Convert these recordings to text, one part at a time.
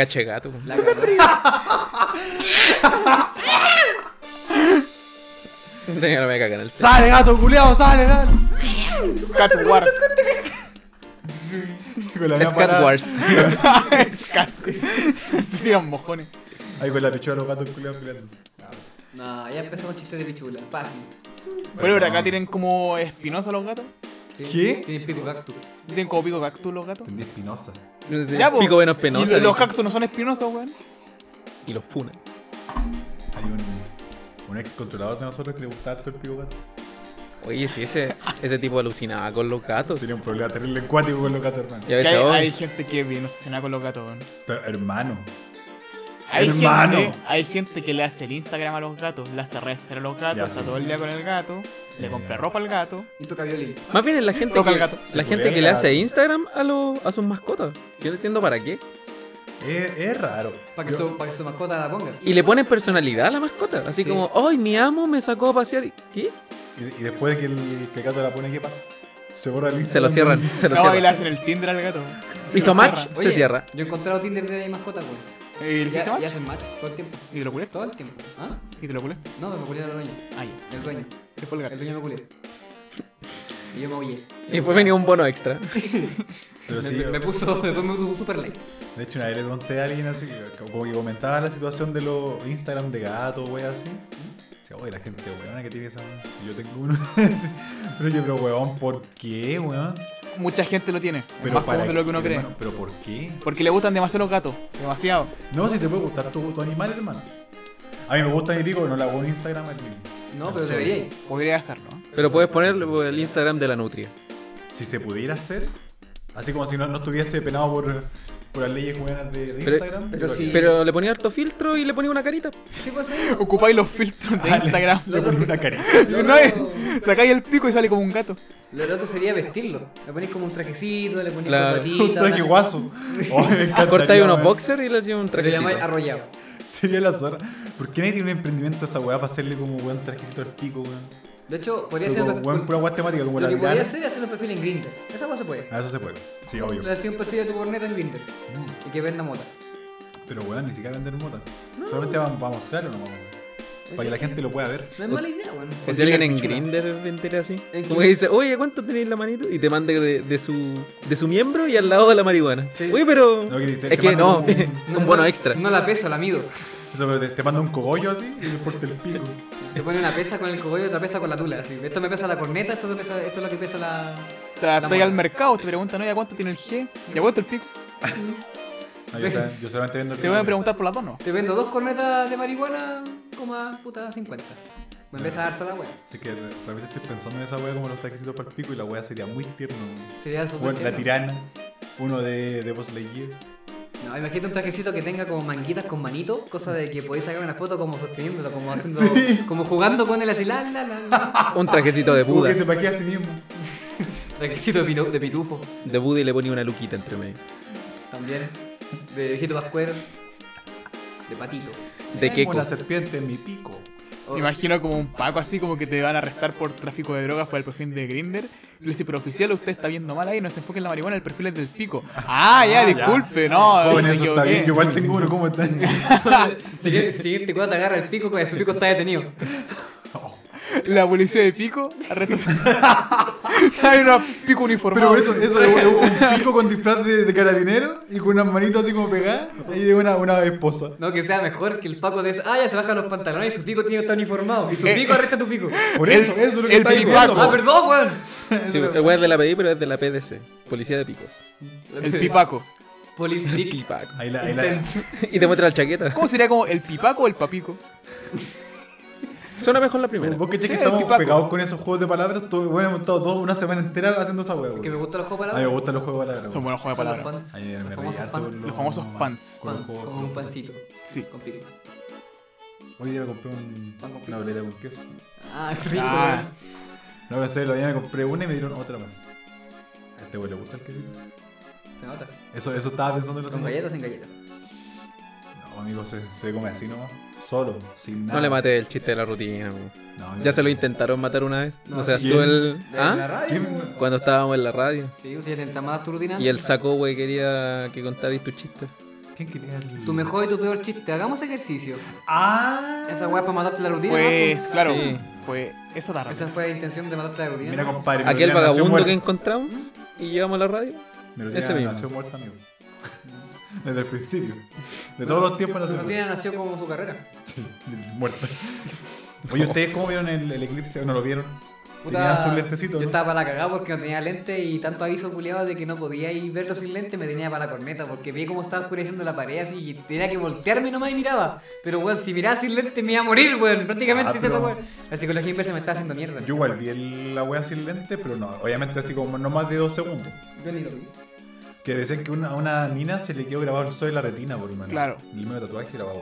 caché gato. La. Tenía la ¡Sale, gato, culiao! ¡Sale, dale! Cat Wars. Con la media Scat parada. Wars. Scat. Se tiran mojones. Ahí con la pichula los gatos culiados peleando. No, ya empezó con chistes de pichula. Fácil. Pero por acá tienen como espinosa los gatos. ¿Qué? Tiene pico cactus. Tienen como pico cactus los gatos. Entendí espinosa. No Ya. Pico menos Y penosa. los cactus no son espinosos, weón. Y los funan. Hay un, un ex controlador de nosotros que le gustaba todo el pico gato. Oye, sí, ese, ese tipo alucinaba con los gatos. Tenía un problema terrible acuático con los gatos, hermano. Hay, hay gente que es bien obsesionada con los gatos, weón. Pero, hermano. Hay Hermano. gente, hay gente que le hace el Instagram a los gatos, le hace redes sociales a los gatos, Ya, está sí. todo el día con el gato, le Ya, compra ya. ropa al gato. Y toca violín. Más bien es la gente Toca que, el gato. la gente puede que le hace Instagram a, los a sus mascotas. Yo no entiendo para qué. Es, es raro. Para que, Yo- su, pa' que su mascota la ponga. Y le ponen personalidad a la mascota. Así Sí. como, ay, mi amo me sacó a pasear. y- ¿Qué? y, y después de que el, que el gato la pone, ¿qué pasa? Se borra el Se lo cierran. Se lo No, y le cierran. hacen el Tinder al gato. Hizo match, se cierra. Yo he encontrado Tinder de mi mascota, güey. ¿Y le Y, hiciste y match? hacen match todo el tiempo. ¿Y te lo culé? Todo el tiempo. ¿Ah? ¿Y te lo culé? No, me culé al dueño. Ah, ya. El dueño. Después el El gato. dueño me culé. Y yo me aullé. Y después venía un bono extra. Pero me, sí, me puso, después me puso un super like. de hecho, una vez le pregunté a alguien así, como que comentaba la situación de los Instagram de gatos, wey, así. Decía, oye, la gente weona que tiene esa. Yo tengo uno. pero yo, pero weón, ¿por qué, weón? Mucha gente lo tiene, Pero más común de lo que uno cree. hermano, ¿Pero por qué? Porque le gustan demasiado los gatos, demasiado. No, si te puede gustar tu, tu animal, hermano. A mí me gusta mi pico, pero no le hago un Instagram al mío. No, pero debería. Podría hacerlo. Pero puedes ponerle por el Instagram de la nutria. Si se pudiera hacer, así como si no, no estuviese penado por, por las leyes buenas de, de Pero- Instagram. pero sí. Pero le ponía harto filtro y le ponía una carita. ¿Qué pasa ahí? Ocupáis los filtros de. Instagram. Le ponía una carita. Lo No es- Sacáis el pico y sale como un gato. Lo otro sería vestirlo. Le ponéis como un trajecito, le ponéis Claro. corbatita. Un traje guaso. Oh, Cortáis unos boxers y le hacía un Lo llamáis trajecito. arrollado. Sería la zorra. ¿Por qué nadie tiene un emprendimiento a esa weá para hacerle como weón trajecito al pico, weón? De hecho, podría ser. como weón pura temática como lo la que podría hacer es hacer un perfil en Grindr. Esa cosa se puede. Ah, eso se puede. Sí, obvio. Le hacía un perfil de tu corneta en Grindr. Mm. Y que venda mota. Pero weón, ni siquiera vender mota. Solamente va, va a mostrarlo nomás, weón. Para que la gente lo pueda ver. No es mala idea, weón. O si alguien en Grindr vendiera así. ¿En Como que dice, oye, ¿cuánto tenéis la manito? Y te manda de, de su, de su miembro y al lado de la marihuana. Sí. Oye, pero. No, que te- es te que no, un- un bono extra. No la peso, la mido. Eso, te, te manda un cogollo así y le porta el pico. Te pone una pesa con el cogollo y otra pesa con la tula. Así. Esto me pesa la corneta, esto, me pesa, esto es lo que pesa la. La moda. al mercado, te preguntan, oye, ¿a cuánto tiene el G? ¿Y a cuánto el pico? No, yo, sol- yo solamente vendo el Te voy a preguntar por las dos, ¿no? Te vendo dos cornetas de marihuana, como a puta 50. Me empieza a dar toda la wea. Así que realmente estoy pensando en esa wea como los trajecitos para el pico y la wea sería muy tierno. Sería súper Bueno, la tirana, uno de, de Buzz Lightyear. No, imagínate un trajecito que tenga como manguitas con manito, cosa de que podéis sacar una foto como sosteniéndolo, como haciendo. Sí. como jugando con él así, la la la la. Un trajecito de Como Buda. que se paquea a sí mismo. Trajecito de, pinu- de pitufo, De Buda y le ponía una luquita entre medio. también. De viejito pascuero. De patito. De Tengo queco. una serpiente en mi pico. Oh, Me imagino como un paco así, como que te van a arrestar por tráfico de drogas por el perfil de Grinder. Le dice, pero oficial, usted está viendo mal ahí, no se enfoque en la marihuana, el perfil es del pico. Ah, ya, Ah, ya. disculpe, no, Joven, eso está bien. Yo igual tengo uno, ¿cómo están? Siguiente, cuando te agarra el pico, con su pico está detenido. La policía de pico arresta. Hay una pico uniformado. Pero por eso, eso es un, pico con disfraz de, de carabinero y con unas manitos así como pegadas y de una, una esposa. No, que sea mejor que el Paco de ah, ya se baja los pantalones y su pico tiene está uniformado. Y su Eh, pico arresta tu pico. Por El- eso, eso es lo que el está diciendo. pipaco. Ah, perdón, weón. Sí, el weón es de la PDI, pero es de la PDC. Policía de picos. El pipaco. Polistick. Pipaco. Ahí la, ahí la, Intense. Y te muestra la chaqueta. ¿Cómo sería como el pipaco o el papico? Suena mejor la primera. Vos que Sí, que estamos pipaco. pegados con esos juegos de palabras. Todo, bueno, hemos estado toda una semana entera haciendo esa hueá. Que me gustan los juegos A para mí me gustan los juegos de palabras. Son buenos juegos de los palabras. Ahí me Los reí famosos harto con Los famosos pants. con los un pancito. Sí. Con pico. Hoy día me compré un, una boleta con queso. Ah, qué rico, Ah. No pensé, lo día me compré una y me dieron otra más. A este güey le gusta el quesito. Se nota. Eso, eso estaba pensando en la ¿Con galletas o sin galletas? No, amigo, se, se come así nomás. Solo, sin nada. No le mates el chiste de la rutina. No. Ya se lo intentaron matar una vez. No, seas ¿quién? tú el. ¿De la ¿Ah? Cuando estábamos en la radio. Sí, en el tu rutina. Y él sacó, güey, quería que contarais tu chiste. ¿Quién quería el.? Tu mejor y tu peor chiste. Hagamos ejercicio. ¡Ah! Esa weá para matarte la rutina. Fue, ¿no? claro, Sí. fue esa tarde. Esa fue la intención de matarte la rutina. Mira, compadre. Aquel vagabundo que encontramos y llevamos a la radio. Ese mismo. muerta, amigo. Desde el principio. De todos los tiempos nació nació como su carrera. Sí, muerta. Oye, ¿ustedes cómo vieron el, el eclipse o no lo vieron? Tenían sus lentecitos, Yo ¿no? estaba para la cagada porque no tenía lente y tanto aviso culiado de que no podía ir verlo sin lente me tenía para la corneta porque vi cómo estaba oscureciendo la pared así y tenía que voltearme nomás y miraba. Pero weón, si miraba sin lente me iba a morir, weón. Prácticamente Ah, esa pero- weón. La psicología inversa me está haciendo mierda. Yo igual vi la wea sin lente, pero no, obviamente así como no más de dos segundos. Yo ni lo vi. Que decían que una- a una mina se le quedó grabado el sol de la retina, por menos. Claro. El mismo tatuaje era bueno.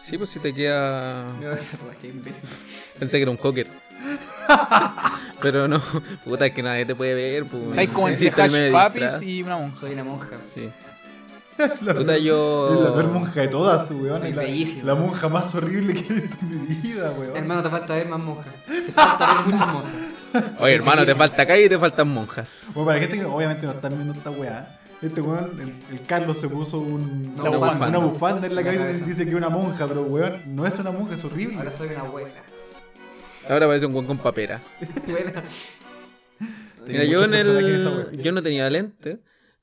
Sí, pues si te queda. Pensé que era un cocker. Pero no, puta, es que nadie te puede ver. Pues, Hay como entre hash papis y una monja. Soy una monja. Sí. La, Puta, yo. es la peor monja de todas, su weón. La, la monja más horrible que he visto en mi vida, weón. Hermano, te falta ver más monjas. Te falta ver muchas monjas. Oye, hermano, te falta calle y te faltan monjas. Bueno, para la gente que obviamente no están viendo esta weá, este weón, el, el Carlos se puso un, Una bufanda. una bufanda en la cabeza y dice que es una monja, pero weón, no es una monja, es horrible. Ahora soy una abuela. Ahora parece un buen con papera. Buena. Mira, yo en el. Yo no tenía lente,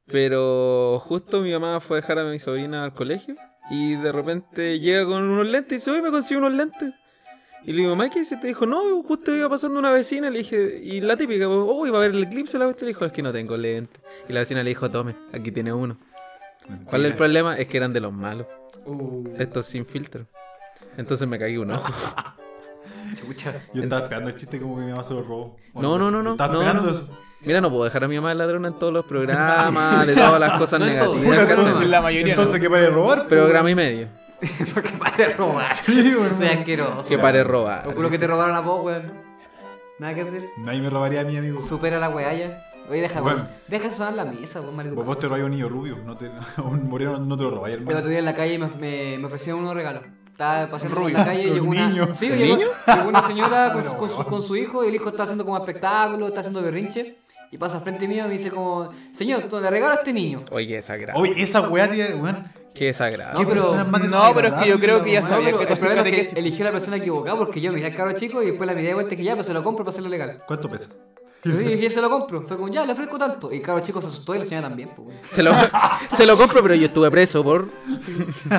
pero justo mi mamá fue a dejar a mi sobrina al colegio y de repente llega con unos lentes y dice, oye, me consigo unos lentes. Y le digo, mamá, ¿qué hiciste? Dijo, no, justo iba pasando una vecina. Le dije, y la típica, oh, iba a ver el eclipse. La bestia le dijo, es que no tengo lentes. Y la vecina le dijo, tome, aquí tiene uno. ¿Cuál es el problema? Es que eran de los malos, Uh, de estos sin filtro. Entonces me caí uno. chucha. Yo estaba esperando el chiste como que mi mamá se lo robó. No, no, no, no, Estaba no, esperando no. eso. Mira, no puedo dejar a mi mamá de ladrona en todos los programas, de todas las cosas negativas. hacemos. en la mayoría, Entonces, ¿no? ¿qué para robar? Programa y medio. Porque pare de robar. Sí, weón. Soy asqueroso. Que pare de robar. Lo juro que te robaron a vos, weón. Nada que hacer. Nadie me robaría a mi amigo. Supera la weá ya. Oye, deja, Bueno. deja sonar la mesa, weón, marico. Vos, vos te robáis un niño rubio, no te, a un moreno no te lo robáis, El hermano. otro día en la calle me, me, me ofrecieron unos regalos. Estaba paseando por la calle y llegó una, niño. sí, ¿Un llegó, niño? llegó una señora con, su- con su, con su hijo y el hijo está haciendo como espectáculo, está haciendo berrinche. Y pasa frente mío y me dice como, señor, le regalo a este niño. Oye, qué desagrado. Oye, esa weá, tiene, weón. Qué desagrado. No, pero- no, es que yo creo que ya sabía No, que el problema es que eligió a la persona equivocada porque yo miré al cabro chico y después la miré de vuelta y dije, ya, pues se lo compro para hacerlo legal. ¿Cuánto pesa? Y dije, ya se lo compro. Fue como, ya, le ofrezco tanto. Y el cabro chico se asustó y la señora también. Pues. Se lo, se lo compro, pero yo estuve preso por.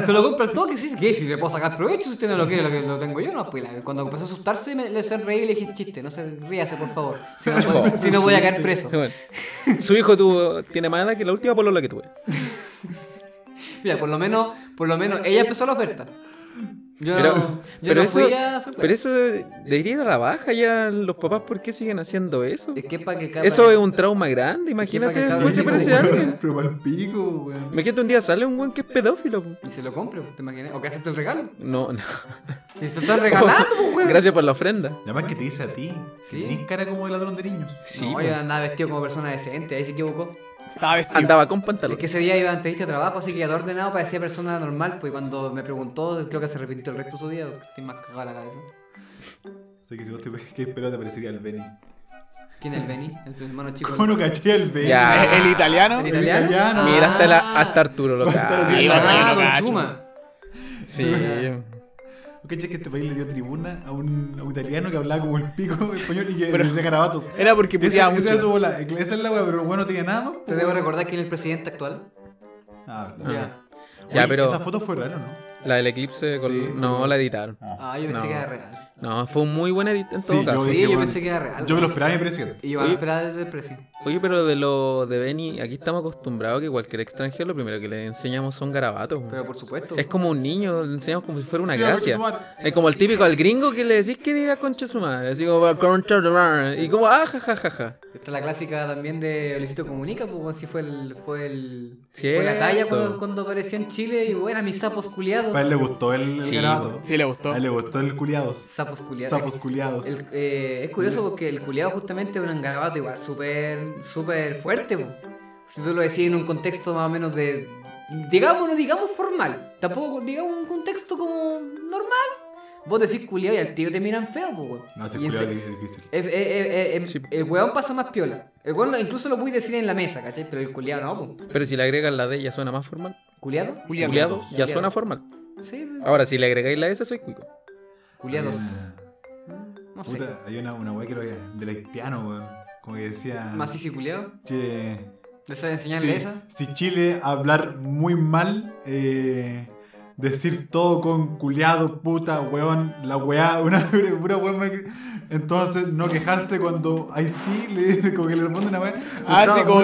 Se lo compra al toque, sí. ¿Qué? Si le puedo sacar provecho, si usted no lo quiere, lo, que- lo tengo yo, no. Pues la- cuando empezó a asustarse, me, le reír y le dije, chiste, no se ríase, por favor. Si no, voy- si no voy a caer preso. Bueno, su hijo tuvo, tiene más edad que la última polola que tuve. Mira, por lo menos, por lo menos, ella empezó la oferta. Yo Pero, no, yo pero no eso, a pero eso debería ir a la baja ya. Los papás, ¿por qué siguen haciendo eso? Es que es para que cada Eso es un trauma grande. Imagínate, que cada después se chico, parece a weón. alguien. Pero para el pico, weón. Imagínate un día sale un weón que es pedófilo. Y se lo compre, ¿te imaginas? ¿O que acepte el regalo? No, no. Si se lo están regalando, pues, weón. Gracias por la ofrenda. Y además que te dice a ti, que Sí. tenés cara como de ladrón de niños. Sí, no, po. yo andaba vestido como persona decente, ahí se equivocó. Estaba vestido. Andaba con Es pantalones. que ese día iba a entrevista de trabajo, así que ya todo ordenado parecía persona normal, pues cuando me preguntó, creo que se arrepintió el resto de su vida, porque estoy más cagado a la cabeza. Así que si vos te que espero te parecería el Benny. ¿Quién es el Benny? El hermano chico. ¿Cómo no caché el Benny? Ya. Eh, El italiano. ¿El El italiano? Mira, hasta, la, hasta Arturo lo cacha. Sí, Ah, con. Chuma. Sí. ¿Por qué que este país le dio tribuna a un, a un italiano que hablaba como el pico español y que Pero- le decía garabatos? Era porque puteaba esa, esa es su mucho. bola. Esa es la wea, pero bueno, no tenía nada más. Te debo recordar quién es el presidente actual. Ah, Ah. Ya. Ya, pero Esa foto fue rara, ¿no? La del eclipse, con- Sí. no la editaron. Ah, yo pensé No. que era real. No, fue un muy buen edit en todo Sí, caso. yo Sí, pensé que era real. Yo me lo esperaba mi presidente. Y yo iba a Oye. esperar el precio. Oye, pero de lo de Benny, aquí estamos acostumbrados a que cualquier extranjero lo primero que le enseñamos son garabatos. Pero por supuesto. Es como un niño, le enseñamos como si fuera una gracia. Es como el típico al gringo que le decís que diga concha su madre. Así como concha tu madre. Y como, ah, ja, ja, ja, ja. Esta es la clásica también de Luisito Comunica, pues así fue el, fue el fue la talla cuando, cuando apareció en Chile y bueno, mis sapos culiados. A él le gustó el, Sí, garabato. Sí, le gustó. A él le gustó el culiados. Sapos culiados. Sapos culiados. El- eh, es curioso porque el culiado justamente es un garabato igual súper súper fuerte. Si tú lo decís en un contexto más o menos de, digamos, no digamos formal, tampoco digamos un contexto como normal. Vos decís culiado y al tío te miran feo, po, weón. No, si culiao es difícil. eh, eh, eh, eh, Sí. El weón pasa más piola. El weón incluso lo puedes decir en la mesa, ¿cachai? Pero el culiado no, po. Pero si le agregas la D ya suena más formal. ¿Culiado? Culiado. Culiado ya Culiado. suena formal. Sí, Ahora, si le agregáis la S, soy cuico. culiados. No sé. Puta, hay una, una weá que lo veía, del haitiano, weón. Como que decía. Más y culiado. que ¿Le sabes enseñarle esa? si Chile hablar muy mal, eh, decir todo con culiado, puta, weón, la weá, una pura weón. Entonces, no quejarse cuando Haití le, como que le responden a weá. Ah, sí, como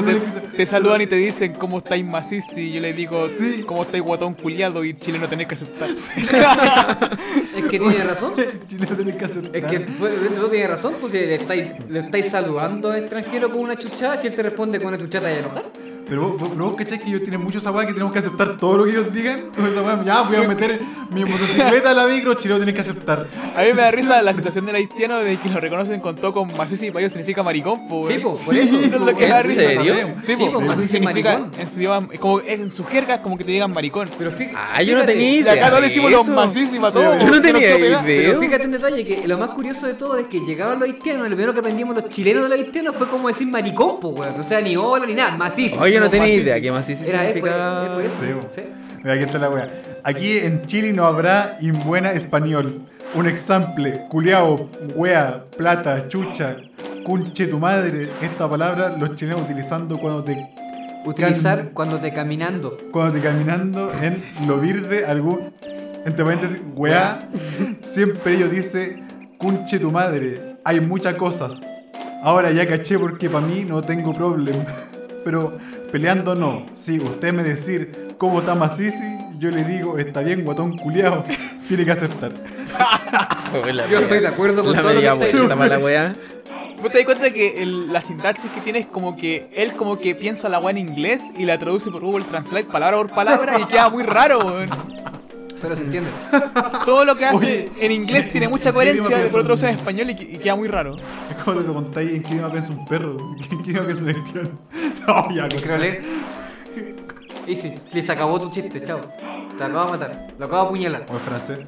te, saludan y te dicen cómo estáis macizi y yo les digo Sí. cómo estáis guatón culiado y Chile no tenés que aceptar. Es que tiene razón. Chile no tenés que aceptar. Es que fue, de todo tiene razón, pues si le estáis, le estáis saludando a extranjero con una chuchada, si él te responde con una chuchada te vas a enojar. Pero vos, pero vos cachai que ellos tienen mucho esa weá que tenemos que aceptar todo lo que ellos digan. O esa weá, ya voy a meter mi motocicleta a la micro, chileno tenés que aceptar. A mí me da risa la situación del haitiano de que lo reconocen con todo con y para ellos significa maricón, po, Sí, po, por eso. Eso es lo que ¿En da risa. serio? Sí, Sí, po, po, y significa maricón. en su idioma, es como en su jerga es como que te digan maricón. Pero fíjate, Ah, yo no tenía Y idea. acá todos le decimos los eso. macizi para todo. Yo no tenía idea. Pero fíjate un detalle, que lo más curioso de todo es que llegaban los haitianos, y lo primero que aprendimos los chilenos de los haitianos fue como decir maricón, pues, weón. O sea, ni hola ni nada, macizo. Oye, no tenía idea que macizo Era significa- es por eso. Sí, sí. Mira, aquí está la weá. Aquí en Chile no habrá imbuena español. Un example, culiao, wea, plata, chucha, cunche tu madre. Esta palabra los chilenos utilizando cuando te Utilizar Can- cuando te caminando. cuando te caminando en lo verde, algún entre paréntesis, weá, siempre ellos dice cunche tu madre. Hay muchas cosas. Ahora ya caché porque para mí no tengo problema. Pero peleando no. Si usted me decir cómo está Macizi, yo le digo, está bien, guatón culiao. Tiene que aceptar. Yo estoy de acuerdo con la todo lo que media estáis vuelta para la weá. ¿Vos te das cuenta que el- la sintaxis que tiene es como que él como que piensa la weá en inglés y la traduce por Google Translate palabra por palabra y queda muy raro, weón. Pero se entiende. Todo lo que hace Oye, en inglés tiene mucha ¿en qué idioma coherencia, pero otro usa en español y, que- y queda muy raro. Es como te preguntáis en qué idioma piensa un perro. ¿En qué idioma piensa un haitiano? No, ya, Creo leer. Easy, sí, se acabó tu chiste, chao. Te acabo de matar. Lo acabo de apuñalar. ¿O en francés?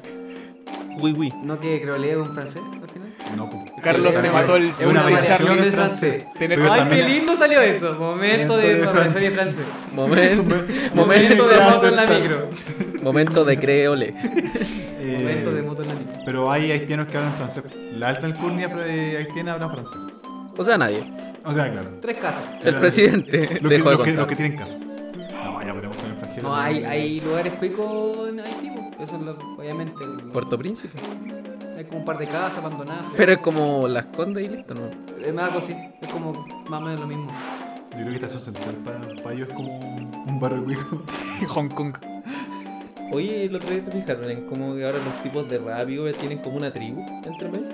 Oui, oui. ¿No que creo leer un francés al final? No, po. Carlos te mató el Es una variación del en francés. Tener- Ay, también- qué lindo salió eso. Momento de de y francés. francés. Momento, Momento de Ya moto en la micro. Momento de créole. Eh, Momento de moto en la micro. Pero hay haitianos que hablan francés. La alta alcurnia eh, haitiana habla francés. O sea, nadie. O sea, claro. Tres casas. El presidente Los que, dejó de los que, contar. los que tienen casa. No, ya veremos con el. No, hay, hay lugares cuicos en Haití, po. eso es lo, obviamente. Puerto Príncipe. Hay como un par de casas abandonadas. Pero es como las condes y listo, ¿no? Es más algo así, es como más o menos lo mismo. Yo creo que Estación Central para, ellos es como un, un barrio cuico. Hong Kong. Oye, el otro día se fijaron en cómo que ahora los tipos de rap y Uber tienen como una tribu entre medio.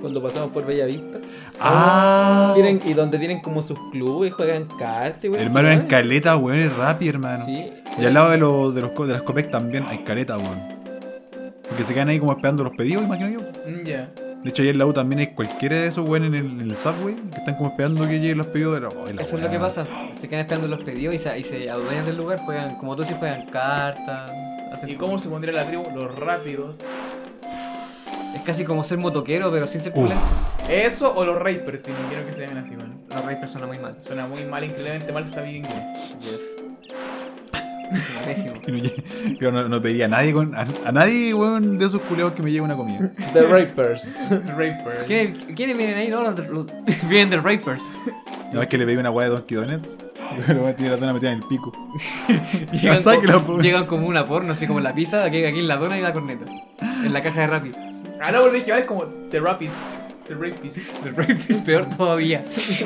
Cuando pasamos por Bellavista. ¡Ah! Tienen, y donde tienen como sus clubes, juegan cartas, güey. Hermano, en caleta, weón, es rapi, hermano. Sí. Y al lado de, los de, los, co- de las Copec también hay caleta, weón. Porque se quedan ahí como esperando los pedidos, imagino yo. Mm, Ya. De hecho, ahí en la U también hay cualquiera de esos weón en el, en el subway que están como esperando que lleguen los pedidos de la, oh, la Eso es lo que pasa. Se quedan esperando los pedidos y se, y se adueñan del lugar, juegan, como tú sí juegan cartas. ¿Y cómo se pondría la tribu? Los rápidos. Es casi como ser motoquero, pero sin ser culento. ¿Eso o los rapers? Si no quiero que se llamen así, weón. Los reyes persona muy mal. Suena muy mal, increíblemente mal. Pésimo. Y no, lle- yo no, no pediría a nadie, con, a, a nadie, weón, de esos culeos que me lleve una comida. The Rapers. Rapers. ¿Quiénes, ¿Quiénes vienen ahí? No, los, los- vienen de Rapers. No es que le pedí una weá de Donkey Donuts. Pero me tiene la dona metida en el pico. Llegan, po. como una porno, así como la pizza, aquí, aquí en la dona y la corneta. En la caja de Rappi. Ah, no, porque dije, ah, es como The Rapist. The Rapist. El Rappi es peor todavía.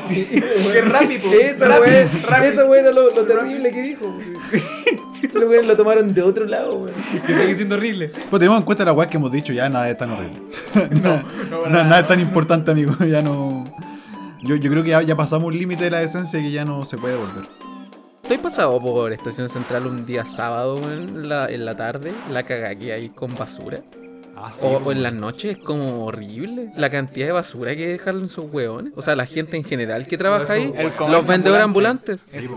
Qué rápido. Wey, rapid. esa wey era lo, lo terrible que dijo. Los güeyes lo tomaron de otro lado, wey. que sigue siendo horrible. Pues tenemos en cuenta la weá que hemos dicho, ya nada es tan horrible. No, Na- para nada, nada. es tan importante, amigo. Ya no. Yo, yo creo que ya, ya pasamos un límite de la esencia que ya no se puede volver. Estoy pasado por Estación Central un día sábado, en la, en la tarde. La caga que hay con basura. Ah, O, o en las noches es como horrible. La cantidad de basura que dejan en sus hueones. O sea, la gente en general que trabaja ahí. Los vendedores ambulante. ambulantes. Sí.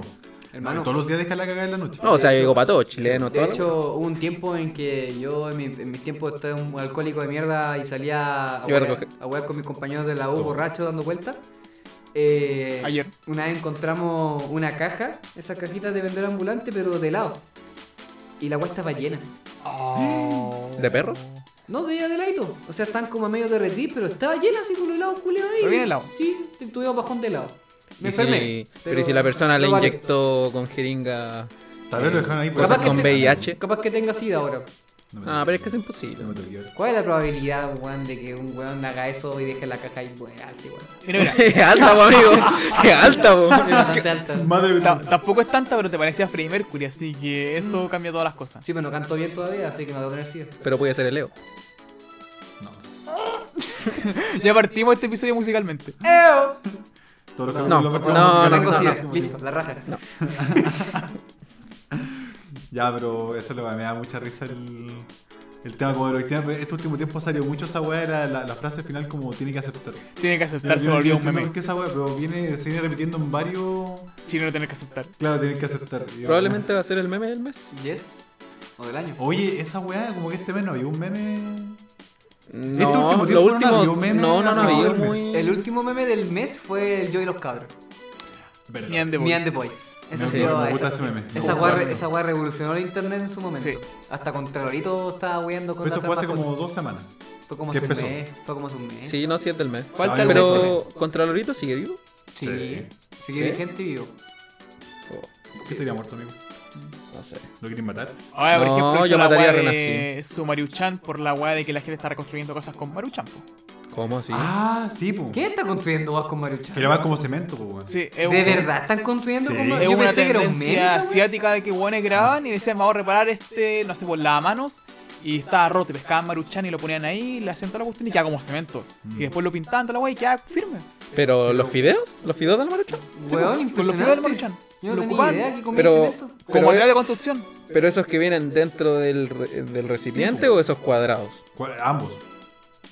Hermano, Todos los días deja la cagada en la noche. No, o sea, llegó para todos, chilenos, De todo. hecho, hubo un tiempo en que yo, en, mi, en mis tiempos, estaba un alcohólico de mierda y salía a a huear con mis compañeros de la U borracho dando vueltas. Eh, Ayer. Una vez encontramos una caja, esas cajitas de vender ambulante, pero de helado. Y la agua estaba llena. Oh. ¿De perros? No, de de heladito. O sea, están como a medio derretir, pero estaba llena así con el helado culiado ahí. Pero bien helado. Sí, tuvimos bajón de helado. Me si- enfermé. pero, ¿y si la persona le inyectó con jeringa Tal vez lo dejaron ahí por Capaz esa- con te- VIH. Capaz que tenga sida ahora. No Ah, pero es que es imposible. no. ¿Cuál es la probabilidad, weón, de que un weón haga eso y deje la caja ahí, weón, alta, weón? Mira, mira. Es alta, po, amigo. Es alta, po. Es bastante alta. Madre Tampoco es tanta, pero te parecía Freddie Mercury, así que eso cambia todas las cosas. Sí, pero no canto bien todavía, así que no debo tener sida. Pero puede ser el Leo. No, pues, Ya partimos este episodio musicalmente. Los No, no, no, no, sida, no. listo, la raja. Ya, pero eso lo me da mucha risa el, el tema como de. Este último tiempo salió mucho esa weá, era la, la frase final como tiene que aceptar. Tiene que aceptar, se no volvió un meme. qué esa weá, pero viene, se viene repitiendo en varios. Chino no tener que aceptar. Claro, tienen que aceptar. Yo- Probablemente va a ser el meme del mes. Yes. O del año. Oye, esa weá, como que este mes no había un meme. No, último tiempo lo no último. había un meme No, no, no había mes. muy. El último meme del mes fue el Yo y los cabros. Verdad. Me and the Me Boys. Esa, Me- ha sido- me gusta esa- ese meme. Me esa gusta weá el re- meme. esa weá revolucionó el internet en su momento. Sí. Hasta Contralorito estaba weando con Pero eso fue hace como con- dos semanas. Fue como ¿Qué hace un mes. Fue como hace un mes. Sí, no, sí es del mes. Falta Ay, el Pero mes. contra Lorito sigue vivo. Sí. Sí. Sigue vigente y vivo. ¿Por qué estaría muerto, amigo? No sé. ¿Lo quieren matar? Ahora, por No, ejemplo, yo mataría a su Maruchan por la weá de que la gente está reconstruyendo cosas con Maruchan. po. ¿Cómo así? Ah, sí, po. ¿Quién está construyendo vas con Maruchan? Que era más como cemento, po, weón. Sí, es ¿De un- verdad están construyendo Sí. con Es Maruchan? Yo una pensé que era un meme. tendencia esa weá. asiática de que buenos graban y decían, vamos a reparar este, no sé, por lavamanos. Y estaba roto, y pescaban Maruchan y lo ponían ahí, le hacían toda la cuestión y quedaba como cemento. Mm. Y después lo pintaban toda la weá y quedaba firme. Pero los fideos, los fideos del Maruchan. Weón, Con los fideos del impresionante. Maruchan. Yo no Lo tenía ocupaban idea que comía Pero- cemento. Como Pero- material de construcción. Pero esos que vienen dentro del, re- del recipiente o esos cuadrados. ¿Cuál? Ambos.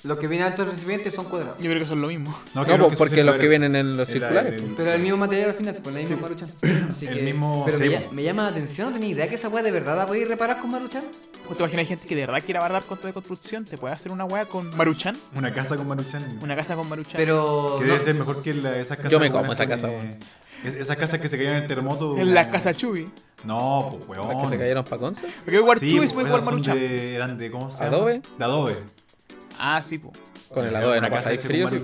Los que vienen altos recipientes son cuadrados. Yo creo que es lo mismo. No, creo porque los que vienen en los circulares. Pero el mismo material al final, pues la misma Maruchan. Así El que- mismo Pero me, cebo. lla- me llama la atención, no tenía idea que esa weá de verdad la podéis reparar con Maruchan. ¿Te imaginas gente que de verdad quiera guardar contra de construcción? ¿Te puede hacer una weá con Maruchan? Una casa con Maruchan. Una casa con Maruchan. Pero. Que no- debe ser mejor que la, esas casas. Yo me como esa casa, weón. es- Esas casas que se caían en el terremoto. En la weón. casa Chubi. No, pues weón. Los que se cayeron para Conce. Porque jugar Sí, Chubi pues, se puede jugar esas son Maruchan. de, eran de, ¿cómo se llama? ¿Adobe? De Adobe. Ah, sí, po. Con el Era adobe una no casa hecha frío. sí.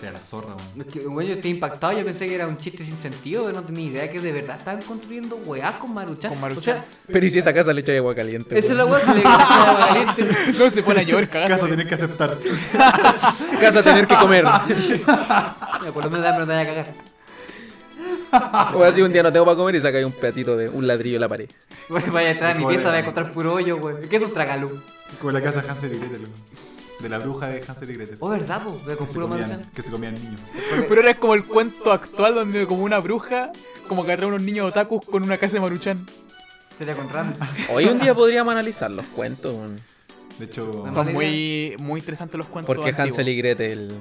Sea, la zorra, weón. Es que, bueno, yo estoy impactado, yo pensé que era un chiste sin sentido, no tenía idea que de verdad estaban construyendo weás con Maruchan. Con Maruchan. O sea, Pero ¿y si esa casa le echa agua caliente? esa es la weá que le gusta a la caliente. No se pone a llover cagando. Casa tenés que aceptar. Casa tener que comer. Por lo menos dame no te vaya a cagar. O así un día no tengo para comer y sacáis un pedacito de un ladrillo en la pared. Bueno, Vaya a entrar a mi pieza, la- vaya a encontrar puro hoyo, weón. ¿Qué es un tragalú? Como la casa de Hansel y Gretel. De la bruja de Hansel y Gretel. Oh, ¿verdad, po? Que, se comían, Maruchan. que se comían niños. Pero ahora es como el cuento actual donde como una bruja como que atrae a unos niños otakus con una casa de Maruchan. Sería con ramen. Hoy un día podríamos analizar los cuentos. De hecho, Son muy, muy interesantes los cuentos Porque antiguos. Hansel y Gretel.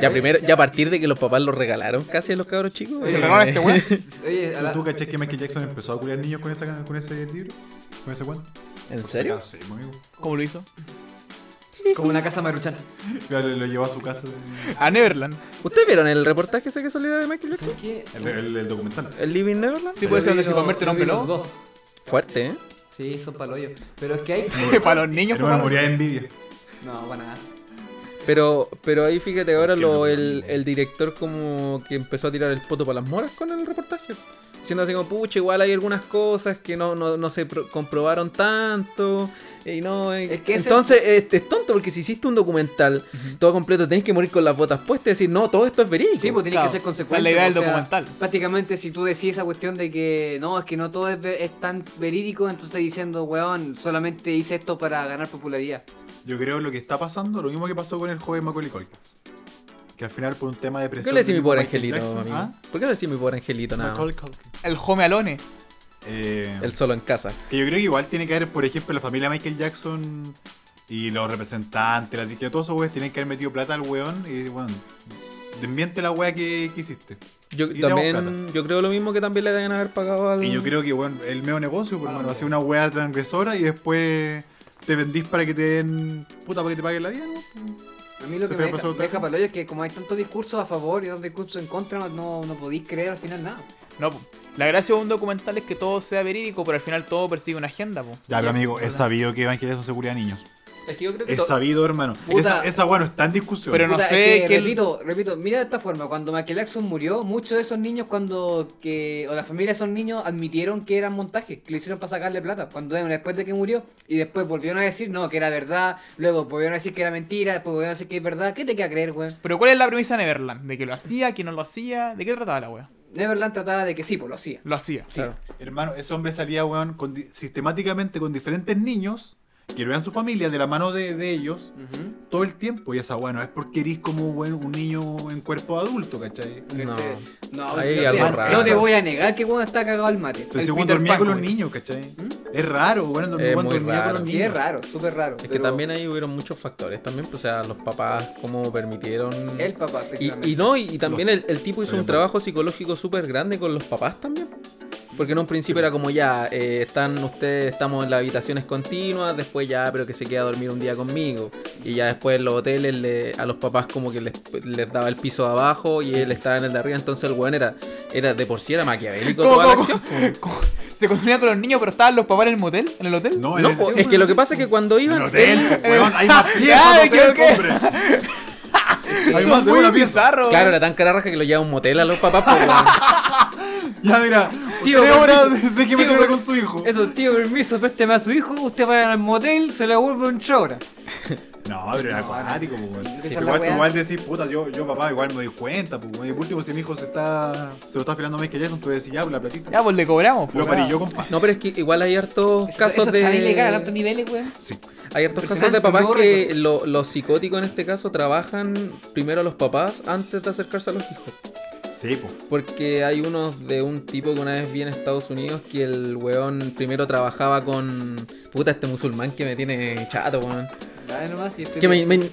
Ya primero, ya a partir de que los papás los regalaron casi a los cabros chicos. ¿Se eh, regalaron este weón? Oye, a la- ¿Tú caché que Michael Jackson empezó a curar niños con, esa, con ese libro? ¿Con ese cuento? ¿En serio? Sí, amigo. ¿Cómo lo hizo? como una casa Maruchan. Claro, lo llevó a su casa. A Neverland. ¿Ustedes vieron el reportaje ese que salió de Michael Jackson? El, el- el documental. ¿El Living Neverland? Sí, puede ser donde se vi convierte en hombre lobo. Fuerte, ¿eh? Sí, son palollos. Pero es que hay. Para los niños, fue moría de envidia. No, para nada. Pero, pero ahí fíjate, ahora el director como que empezó a tirar el poto para las moras con el reportaje. Siendo así como, pucha, igual hay algunas cosas que no, no, no se pro- comprobaron tanto. Y no, eh, Es que ese- entonces es, es tonto porque si hiciste un documental todo completo tenés que morir con las botas puestas y decir, no, todo esto es verídico. Sí, pues tiene Claro, que ser consecuente. es la idea del o sea, documental. Prácticamente, si tú decís esa cuestión de que no, es que no todo es tan verídico, entonces estás diciendo, weón, solamente hice esto para ganar popularidad. Yo creo lo que está pasando, lo mismo que pasó con el joven Macaulay Culkin. Que al final por un tema de ¿Por presión... qué le decís mi pobre angelito, Jackson- amigo? ¿Ah? ¿Por qué le decís mi pobre angelito nada? más? Macaulay Culkin. El Home Alone. Eh, El solo en casa. Que yo creo que igual tiene que haber, por ejemplo, la familia Michael Jackson y los representantes, las disqueras, todos esos weones tienen que haber metido plata al weón y, bueno, desmiente la wea que, que hiciste. Yo Y también, yo creo lo mismo que también le deben haber pagado al. Y yo creo que, bueno, el medio negocio, por Ah, mano, ok. hacer una wea transgresora y después te vendís para que te den. puta, para que te paguen la vida, ¿no? A mí lo que me deja, me deja para el hoyo es que como hay tantos discursos a favor y tantos discursos en contra, no, no, podéis creer al final nada. No, po. la gracia de un documental es que todo sea verídico, pero al final todo persigue una agenda, po. Ya, pero amigo, es sabido que Evangelion es seguridad de niños. Es que yo creo que Es to- sabido, hermano. Puta. Esa, esa wea no está en discusión. Pero no Puta, sé es que, qué- repito, repito, mira de esta forma, cuando Michael Jackson murió, muchos de esos niños cuando que o la familia de esos niños admitieron que eran montajes, que lo hicieron para sacarle plata, cuando después de que murió y después volvieron a decir no, que era verdad, luego volvieron a decir que era mentira, después volvieron a decir que es verdad, ¿qué te queda creer, weón? Pero ¿cuál es la premisa de Neverland? ¿De que lo hacía, que no lo hacía? ¿De qué trataba la wea? Neverland trataba de que sí, pues lo hacía. Lo hacía. Claro. Hermano, ese hombre salía, weón, con sistemáticamente con diferentes niños que no eran su familia, de la mano de, de ellos, Ujú. todo el tiempo. Y esa, bueno, es porque eres como weón, un niño en cuerpo adulto, ¿cachai? No. Este, no, Ahí no, algo te, raro. no te voy a negar que weón está cagado al mate. Weón Peter dormía Pan, con los niños, ¿cachai? ¿Mm? Es raro, weón, Es weón muy dormía con raro. los Sí, niños. es raro, súper raro. Es que pero también ahí hubieron muchos factores también, pues, o sea, los papás cómo permitieron... El papá, Y, y no, y, y también Los- el, el tipo hizo Oye, un bueno. trabajo psicológico súper grande con los papás también. Porque en un principio era como ya, eh, están ustedes, estamos en las habitaciones continuas, después ya, pero que se queda a dormir un día conmigo. Y ya después en los hoteles le- a los papás como que les, les daba el piso de abajo y él estaba en el de arriba. Entonces el weón era, era de por sí era maquiavélico ¿Cómo, toda la acción. cómo? ¿Se consumía con los niños, pero estaban los papás en el motel? ¿En el hotel? No, en No, el- es que lo que pasa es que cuando En iban... el hotel, weón, hay más en hotel, equivoqué. hombre. Hay más de una pieza. bizarro. Claro, era tan cara raja que lo lleva a un motel a los papás. pues. Ya, mira, Tío, tres horas permiso. de que me per- con su hijo. Eso, tío, permiso, présteme a su hijo, usted va al motel, se le devuelve en tres horas. No, pero era acuático, pues, igual, igual decís, puta, yo, yo papá, igual me doy cuenta, pues, weón. Y por último, si mi hijo se está, se lo está afilando más que Jason, tú decís, ya, pues, la platita. Ya, pues le cobramos. Lo pues, parí nada. yo, compa. No, pero es que igual hay hartos Eso, casos eso de... está ilegal a tantos niveles, weón. Sí. Hay hartos casos de papás que lo- los psicóticos en este caso trabajan primero a los papás antes de acercarse a los hijos. Sí, pues. Porque hay unos de un tipo que una vez vi en Estados Unidos que el weón primero trabajaba con... Puta, este musulmán que me tiene chato, weón. Dale nomás, y estoy Que me... me-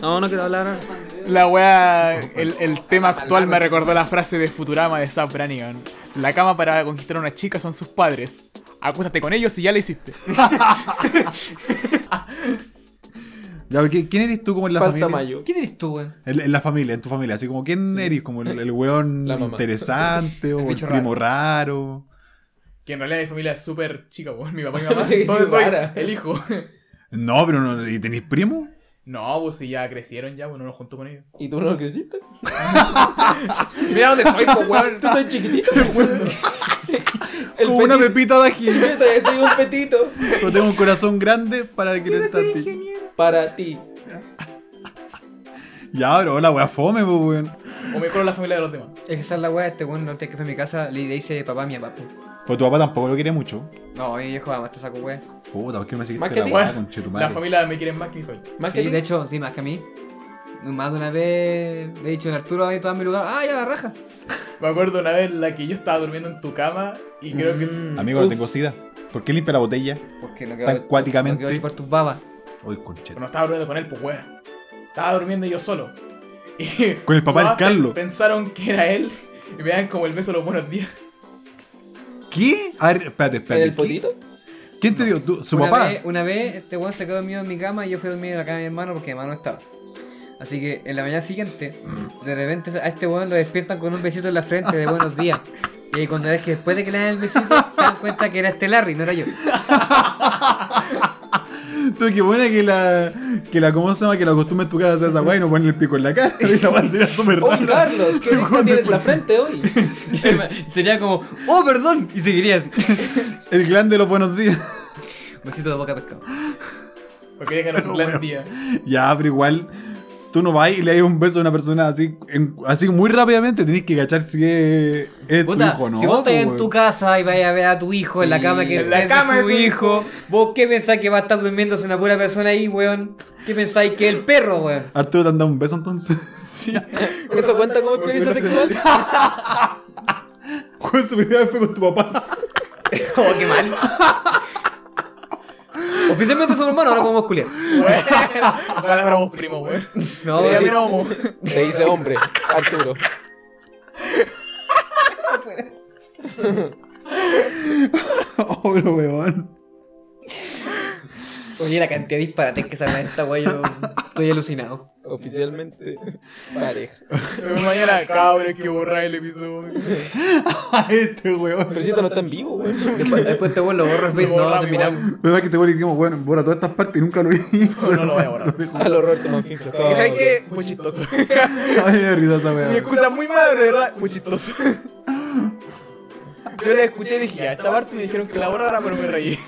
No, no quiero hablar. La wea, el, el tema actual me recordó la frase de Futurama de Sam Brannigan. La cama para conquistar a una chica son sus padres. Acuéstate con ellos y ya la hiciste. Ya, porque ¿quién eres tú como en la Falta familia? mayo. ¿Quién eres tú, weón? En, en la familia, en tu familia, así como ¿quién eres? Como el, el weón La mamá. interesante o el, bicho primo raro. Que en realidad mi familia es súper chica, pues mi papá y mi mamá. Sí, sí, Entonces soy rara. el hijo. No, pero no, ¿y tenéis primo? No, pues si ya crecieron ya, pues no los junto con ellos. ¿Y tú no lo creciste? Mira dónde estoy, pues weón. Tú estás chiquitito. Como una pepita de ají. Soy un petito. Pero tengo un corazón grande para querer tanto. Para ti. Ya, pero la wea fome, pues, weón. O mejor la familia de los demás. Es que esa es la weá, este weón, no que fue a mi casa, le dice papá a mi papá. Pues tu papá tampoco lo quiere mucho. No, mi viejo ama, te saco weá. Puta, ¿por qué no me seguiste Más que la ti. weá, Bueno, conchetumare? La familia me quieren más que mi familia. Más que Sí, de hecho, sí, más que a mí. Más de una vez le he dicho a Arturo a mí todo en mi lugar, ah, ya la raja. Me acuerdo una vez la que yo estaba durmiendo en tu cama y creo que. Mm. Amigo, no Uf. tengo sida. ¿Por qué limpia la botella? Porque no Tan quedó cuáticamente. No quedó por tus babas. Uy, concheta. Bueno, estaba durmiendo con él, pues bueno. Estaba durmiendo yo solo. Y Con el papá del Carlos. Pensaron que era él y me dan como el beso de los buenos días. ¿Qué? A ver, espérate, ¿En espérate. el potito? ¿Quién te dio? ¿Tú- ¿Su una papá? Vez, una vez este weón se quedó dormido en mi cama y yo fui a dormir en la cama de mi hermano porque mi hermano no estaba. Así que en la mañana siguiente, de repente a este weón lo despiertan con un besito en la frente de buenos días. Y cuando ves que después de que le dan el besito, se dan cuenta que era este Larry, no era yo. Tú, qué buena que la, que la, ¿cómo se llama? Que la costumbre en tu casa sea esa weá y no ponen el pico en la cara. Y la weá sería súper Oye, rara. Carlos, ¿qué tienes la frente hoy? Sería como, oh, perdón, y seguiría así. El clan de los buenos días. Besito de boca pescado. Porque llegan un plan día. Ya, pero igual, tú no vas y le das un beso a una persona así, en- así muy rápidamente, tenés que cachar si es, es tu hijo, ¿no? si vos estás en tu casa y vais a ver a tu hijo en la cama que en la es de cama su de su hijo, vos qué pensáis que va a estar durmiéndose una pura persona ahí, weón? ¿Qué pensáis que es el perro, weón? Arturo te han dado un beso entonces. Sí. ¿Eso cuenta como experiencia sexual? ¿Cuál su primera vez fue con tu papá? Oh, qué mal. Oficialmente somos hermanos, ahora podemos culiar. Bueno, ojalá fuéramos primos, weón. No, sí. Te dice hombre, Arturo. Oh, pero weón. Oye, la cantidad de disparates que sale esta weá, yo estoy alucinado. Oficialmente pareja. Pero mañana, cabrón, que borrar el episodio. este weón. Pero si esto no está en vivo, güey. Después, después te vuelvo lo borro el face, Lo no, borramos terminamos. ¿Verdad que te voy a decir, bueno, borra todas estas partes y nunca lo hizo? No, no lo voy a borrar. A los Roberto Manfinfla. ¿Y sabes qué? Fue chistoso. Ay, me da risa esa Mi weá. excusa muy mala, pero de verdad, fue chistoso. Yo la escuché y dije, ya, esta parte me dijeron que la borrara, pero me reí.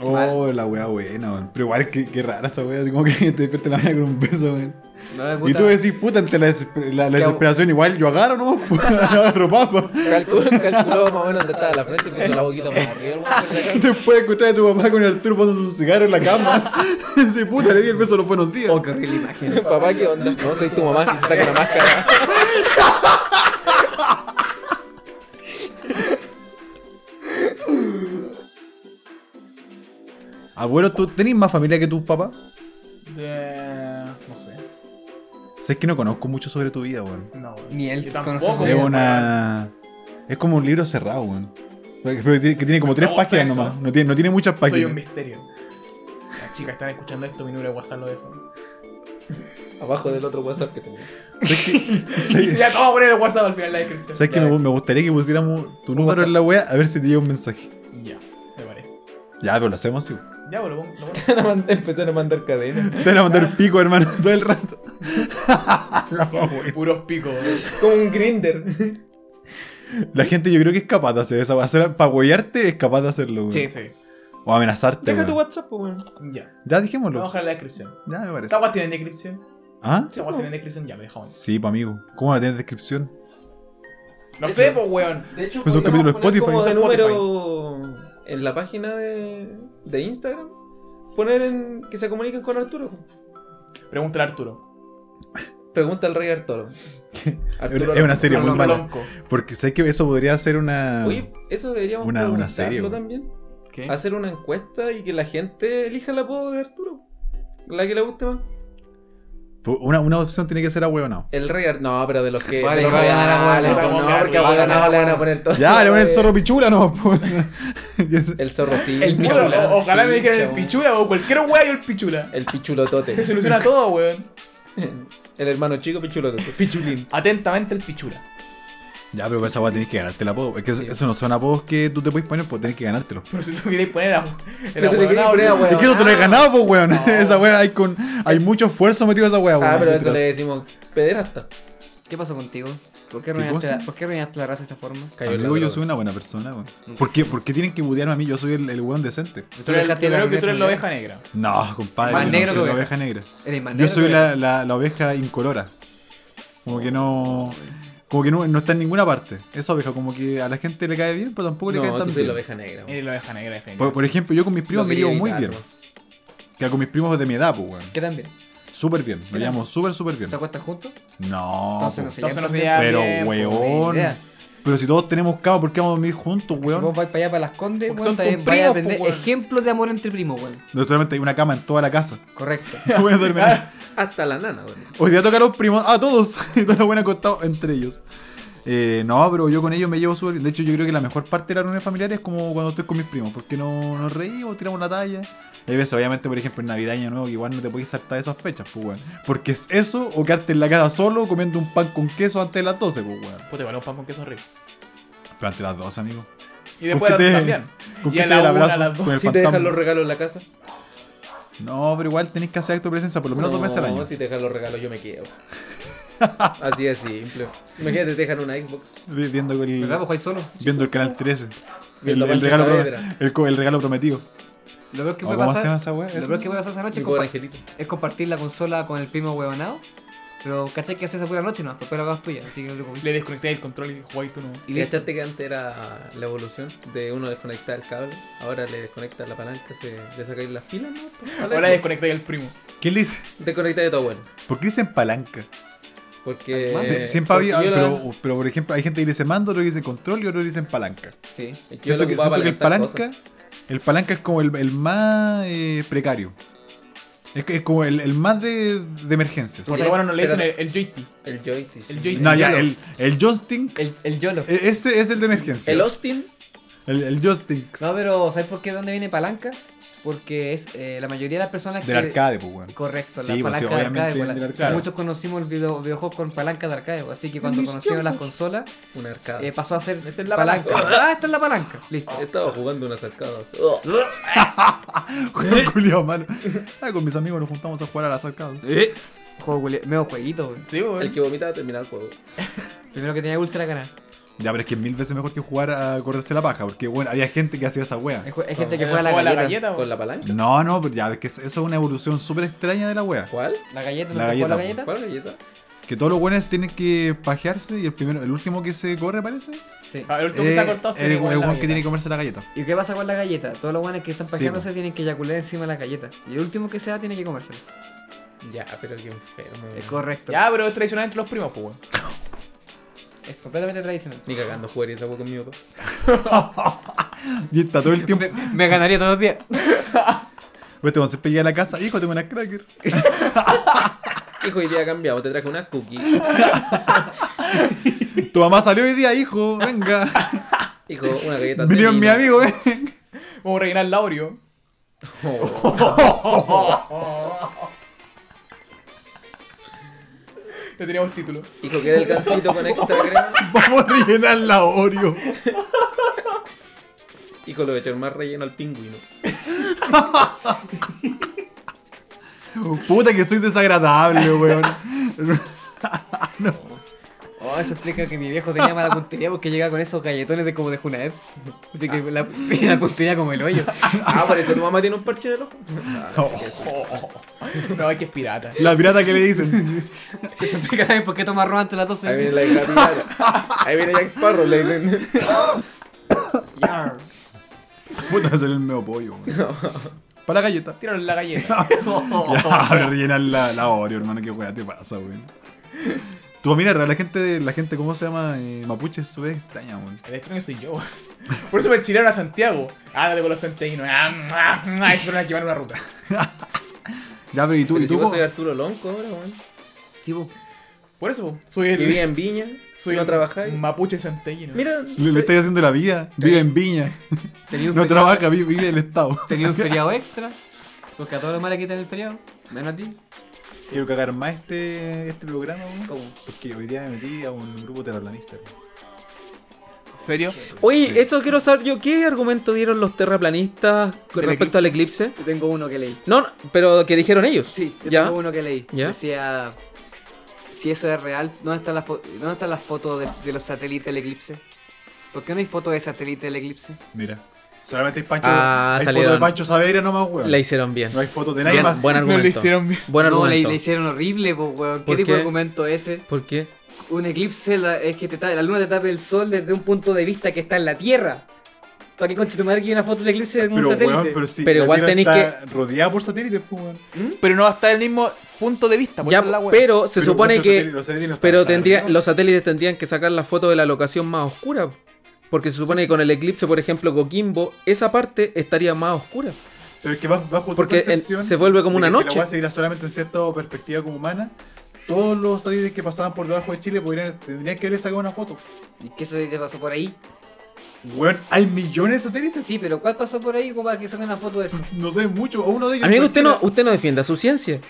Oh, la weá buena, weón. Pero igual que, que rara esa weá, así como que te despierta la mañana con un beso, weón. No, Y tú decís, puta, ante la, desesper- la- la ¿Qué desesperación, igual yo agarro, ¿no? agarro papa. Calculó, calculó más o menos dónde estaba la frente y puso la boquita más arriba. Después escuchar a tu papá con el Arturo poniendo un cigarro en la cama. Dice, puta, le di el beso los buenos días. Oh, qué horrible imagen. Papá, ¿qué onda? No, soy tu mamá y se saca una máscara. Abuelo, ¿tú tenés más familia que tus papás? De... No sé. Sé que no conozco mucho sobre tu vida, weón. No, weón. Ni él conoce tampoco, su Es vida. una. Es como un libro cerrado, weón. Que tiene- que como tres páginas eso. nomás. No tiene, no tiene muchas Soy un páginas. misterio. Las chicas están escuchando esto, mi número de WhatsApp lo dejo. Abajo del otro WhatsApp que tenía. ¿Sabes Ya, te vamos a poner el WhatsApp al final de la descripción. sabes que me, me gustaría que pusiéramos tu número en la wea a ver si te llega un mensaje? Ya, me parece. Ya, pero lo hacemos así. Ya, pues lo pongo. Lo pongo. Empezaron a mandar cadenas. Te van a mandar pico, hermano, todo el rato. La. Puros picos. Como un grinder. La gente yo creo que es capaz de hacer esa wea. Para huearte es capaz de hacerlo, weón. Sí, sí. O amenazarte. Deja tu. WhatsApp, pues, weón. Ya. Ya dijémoslo. Vamos a dejar la descripción. Ya me parece. ¿Esta tiene descripción? ¿Ah? ¿Esta tiene descripción? Ya, me dejamos. Sí, pa' amigo. ¿Cómo no tienes descripción? No sé, pues, weón. De hecho, Pues un capítulo de Spotify. como de Spotify. número en la página de, de Instagram. Poner en que se comuniquen con Arturo. Pregúntale a Arturo. Pregunta al rey Arturo. Es una serie muy Arturo mala. Porque sé que eso podría ser una. Oye, eso deberíamos Una- una serie, también. ¿Qué? Hacer una encuesta y que la gente elija el apodo de Arturo. La que le guste más. Una, una opción tiene que ser ahueonado. El rey. No, pero de los que. Vale, de los va a ganar a reales, Hueonao. Vamos a No, ganar, porque a va a ganar Hueonao le van a poner todo. Ya, le ponen el zorro pichula, no. El zorro sí. El pichula. O- Ojalá sí, me dijeran el pichula o cualquier y el pichula. El pichulotote. Se soluciona todo, weón. El hermano chico pichulotote. Pichulín. Atentamente el pichula. Ya, pero para esa weá tenés que ganarte el apodo. Es que Sí. eso no son apodos que tú te puedes poner, pues tenés que ganártelo. Pero si tú quieres poner a. Pero poner a Es que eso te lo he ganado, pues, weón. esa weá hay, con, hay mucho esfuerzo metido a esa weá, weón. Ah, pero eso le decimos pederasta. ¿Qué pasó contigo? ¿Por qué ¿Qué arruinaste, la, ¿por qué arruinaste la raza de esta forma? Amigo, yo soy una buena persona, weón. ¿Por qué, sé. ¿Por qué tienen que budearme a mí? Yo soy el, el weón decente. Tú eres, la creo que tú eres la oveja negra. No, compadre, Más yo negro no que soy la oveja. negra. Yo soy la, la, la oveja incolora. Como que no. Como que no, no está en ninguna parte. Esa oveja, como que a la gente le cae bien, pero tampoco le cae No, tan bien. la oveja negra. Eres la oveja negra, Por, por ejemplo, yo con mis primos me llevo muy bien. Que con mis primos de mi edad, pues, weón. ¿Qué tan bien? Súper bien. Me llevamos súper, súper bien. ¿Se acuestan juntos? No. Entonces no po. se Entonces no llevan Pero, po. weón. Pero si todos tenemos cama, ¿por qué vamos a dormir juntos, Si vos weón? vais para allá, para las condes, Porque weón, son también vais a primos, aprender po, weón. ejemplos de amor entre primos, weón. No solamente hay una cama en toda la casa. Correcto. Voy a dormir. Hasta la nana, weón. Hoy día tocaron primos. Ah, todos. Y todos los buenos acostados entre ellos. Eh, no, pero yo con ellos me llevo súper bien. De hecho, yo creo que la mejor parte de la reunión familiar es como cuando estoy con mis primos. Porque no, nos reímos, tiramos la talla. Hay veces, obviamente, por ejemplo, en Navidad y Año Nuevo, que igual no te puedes saltar esas fechas, pues, weón. Porque es eso o quedarte en la casa solo comiendo un pan con queso antes de las 12, pues, weón. Puta, igual un pan con queso rico. Pero antes de las 12, amigo. Y después ¿Con qué las te- también. ¿Con Y a te la una, a las te dejan los regalos en la casa. No, pero igual tenés que hacer acto de presencia por lo menos dos veces al año. si te dejan los regalos, yo me quedo. Así de simple. Imagínate, te dejan una Xbox. Vi- Viendo el, ¿Verdad? ¿Vos jugáis solo? viendo el canal 13. El, Viendo el regalo, el regalo prometido. Lo peor que ¿O puede ¿Cómo se llama pasar, esa lo peor que puede pasar esa noche es, compa- compartir la consola con el primo huevonado. Pero ¿cachai que haces esa pura noche? No, después la hagas tuya, así que lo. Le desconecté el control y jugáis tú no. Y ¿Y listo. cachaste que antes era la evolución de uno desconectar el cable? Ahora le desconecta la palanca, se, le sacáis las pilas, ¿no? Ahora Xbox. desconecté el primo. ¿Qué le dice? Desconecta de todo bueno. ¿Por qué dicen palanca? Porque. Sie- siempre porque había, la- pero, pero por ejemplo, hay gente que dice mando, otros que dicen control y otros dicen palanca. Sí, es que yo Siento lo que, siento que el palanca El palanca es como el, el más eh, precario. Es, que es como el, el más de, de emergencias. Porque bueno, no le dicen el, el joystick. El joystick. El joystick. No, ya, el, el joystick, El, el YOLO. e- ese es el de emergencias. El Austin. El, el joystick No, pero ¿sabes por qué de dónde viene palanca? Porque es eh, la mayoría de las personas del que... arcade, pues, weón. Correcto, Sí, la pues, sí, palanca de arcade. pues, la- arcade. Muchos conocimos el video, videojuego con palanca de arcade, pues, así que cuando conocieron las tiempos. consolas, Una arcada. eh, pasó a ser Esta es la palanca. palanca. Ah, esta es la palanca. Listo. Estaba jugando unas arcadas. Oh. Juego culiao malo. Ah, con mis amigos nos juntamos a jugar a las arcadas. Juego culi- medio jueguito, güey. Sí, weón. El que vomitaba terminaba el juego. Primero que tenía úlcera ganar. Ya, pero es que es mil veces mejor que jugar a correrse la paja, porque bueno, había gente que hacía esa wea. Hay gente que El juega la galleta. ¿Con la palanca? No, no, pero ya, es que eso es una evolución súper extraña de la wea. ¿Cuál? La galleta, La ¿no te juega la galleta, galleta? ¿Cuál galleta? Que todos los buenos tienen que pajearse y el primero, el último que se corre, parece. Sí. Ah, el último que se ha cortado es se el la weón que galleta. tiene que comerse la galleta. ¿Y qué pasa con la galleta? Todos los guanes que están Sí, pajeándose po. tienen que eyacular encima de la galleta. Y el último que se da tiene que comérselo. Ya, pero qué enfermo. Es correcto. Ya, pero es tradicional entre los primos, pues, weón. Es completamente tradicional. Ni cagando jugaría esa hueá con mi papá. Y está todo el tiempo. Me, me ganaría todos los días. Pues te se pilla a la casa, hijo, tengo una cracker. Hijo, hoy día cambiado, te traje una cookie. Tu mamá salió hoy día, hijo, venga. Hijo, una galleta Vino mi amigo, ven. Vamos a rellenar el Oreo. Ya teníamos título. Hijo, que era el gansito con extra crema. Vamos a rellenar la Oreo. Hijo, le voy a echar más relleno al pingüino. Puta que soy desagradable, weón. Oh, eso explica que mi viejo tenía mala puntería porque llegaba con esos galletones de como de Junaed. Así que la, la puntería como el hoyo. Ah, por eso tu mamá tiene un parche en el ojo. No, es que es pirata. La pirata que le dicen. Eso explica también por qué toma ron antes de las 12. Ahí viene la hija pirata. Ahí viene Jack Sparrow, le dicen. Yar. Puta, me salió el medio pollo. Para la galleta. Tíralo en la galleta. Ya, ahora rellenar la, la Oreo, hermano, qué weá te pasa, weón. Tu mira, la gente, la gente, ¿cómo se llama? Eh, mapuche es súper extraña, weón. El extraño soy yo. Por eso me tiraron a Santiago. Ándale con los santiaguinos. Ah, ah, ah, fueron a quemar una ruta. Ya, pero ¿y tú? Pero ¿Y si tú? vos soy Arturo Lonco ahora, weón. Tipo, Por eso, soy el. Vivía en Viña. soy no trabajáis. mapuche santiaguino. Mira, Le, le estáis haciendo la vida. Vive en Viña. tenía un, No feriado, trabaja, vive, vive en el Estado. tenía un feriado extra. Porque a todos los males quitan el feriado. Menos a ti. Quiero cagar más este, este programa, weón. ¿Cómo? Porque hoy día me metí a un grupo terraplanista. ¿En serio? Oye, eso quiero saber yo. ¿Qué argumento dieron los terraplanistas con Del respecto al eclipse? Yo tengo uno que leí. No, no, pero que dijeron ellos. Sí, yo ¿Ya? tengo uno que leí. ¿Ya? Decía. Si eso es real, ¿dónde están las fo- ¿dónde están las fotos de, de los satélites del eclipse? ¿Por qué no hay fotos de satélite del eclipse? Mira. Solamente hay Pancho. Ah, hay salieron. fotos de Pancho Saavedra nomás, weón. La hicieron bien. No hay fotos de nadie Bien, más. buen No lo argumento. hicieron bien. Buen no, le, argumento. le hicieron horrible, pues, weón. ¿Qué ¿Por tipo qué? de argumento es ese? ¿Por qué? Un eclipse la- es que te la luna te tape el sol desde un punto de vista que está en la Tierra. ¿Para qué concha tu madre quiere una foto del eclipse de un Pero, satélite? weón, pero sí. Pero la igual tenéis está rodeada por satélites, pues, weón. Pero no va a estar en el mismo punto de vista. Por Ya, la pero se Pero supone que. satélites- los satélites no están Pero tendría, los satélites tendrían que sacar la foto de la locación más oscura. Porque se supone que con el eclipse, por ejemplo, Coquimbo, esa parte estaría más oscura. Pero es que bajo, bajo tu Porque en- se vuelve como de una que noche. Si la weá se diera solamente en cierta perspectiva como humana, todos los satélites que pasaban por debajo de Chile podrían, tendrían que haberle sacado una foto. ¿Y qué satélite pasó por ahí? Weón, hay millones de satélites. Sí, pero ¿cuál pasó por ahí como para que saquen una foto de eso? No sé mucho, o uno de ellos. Amigo, usted no, cualquiera. usted no defienda su ciencia.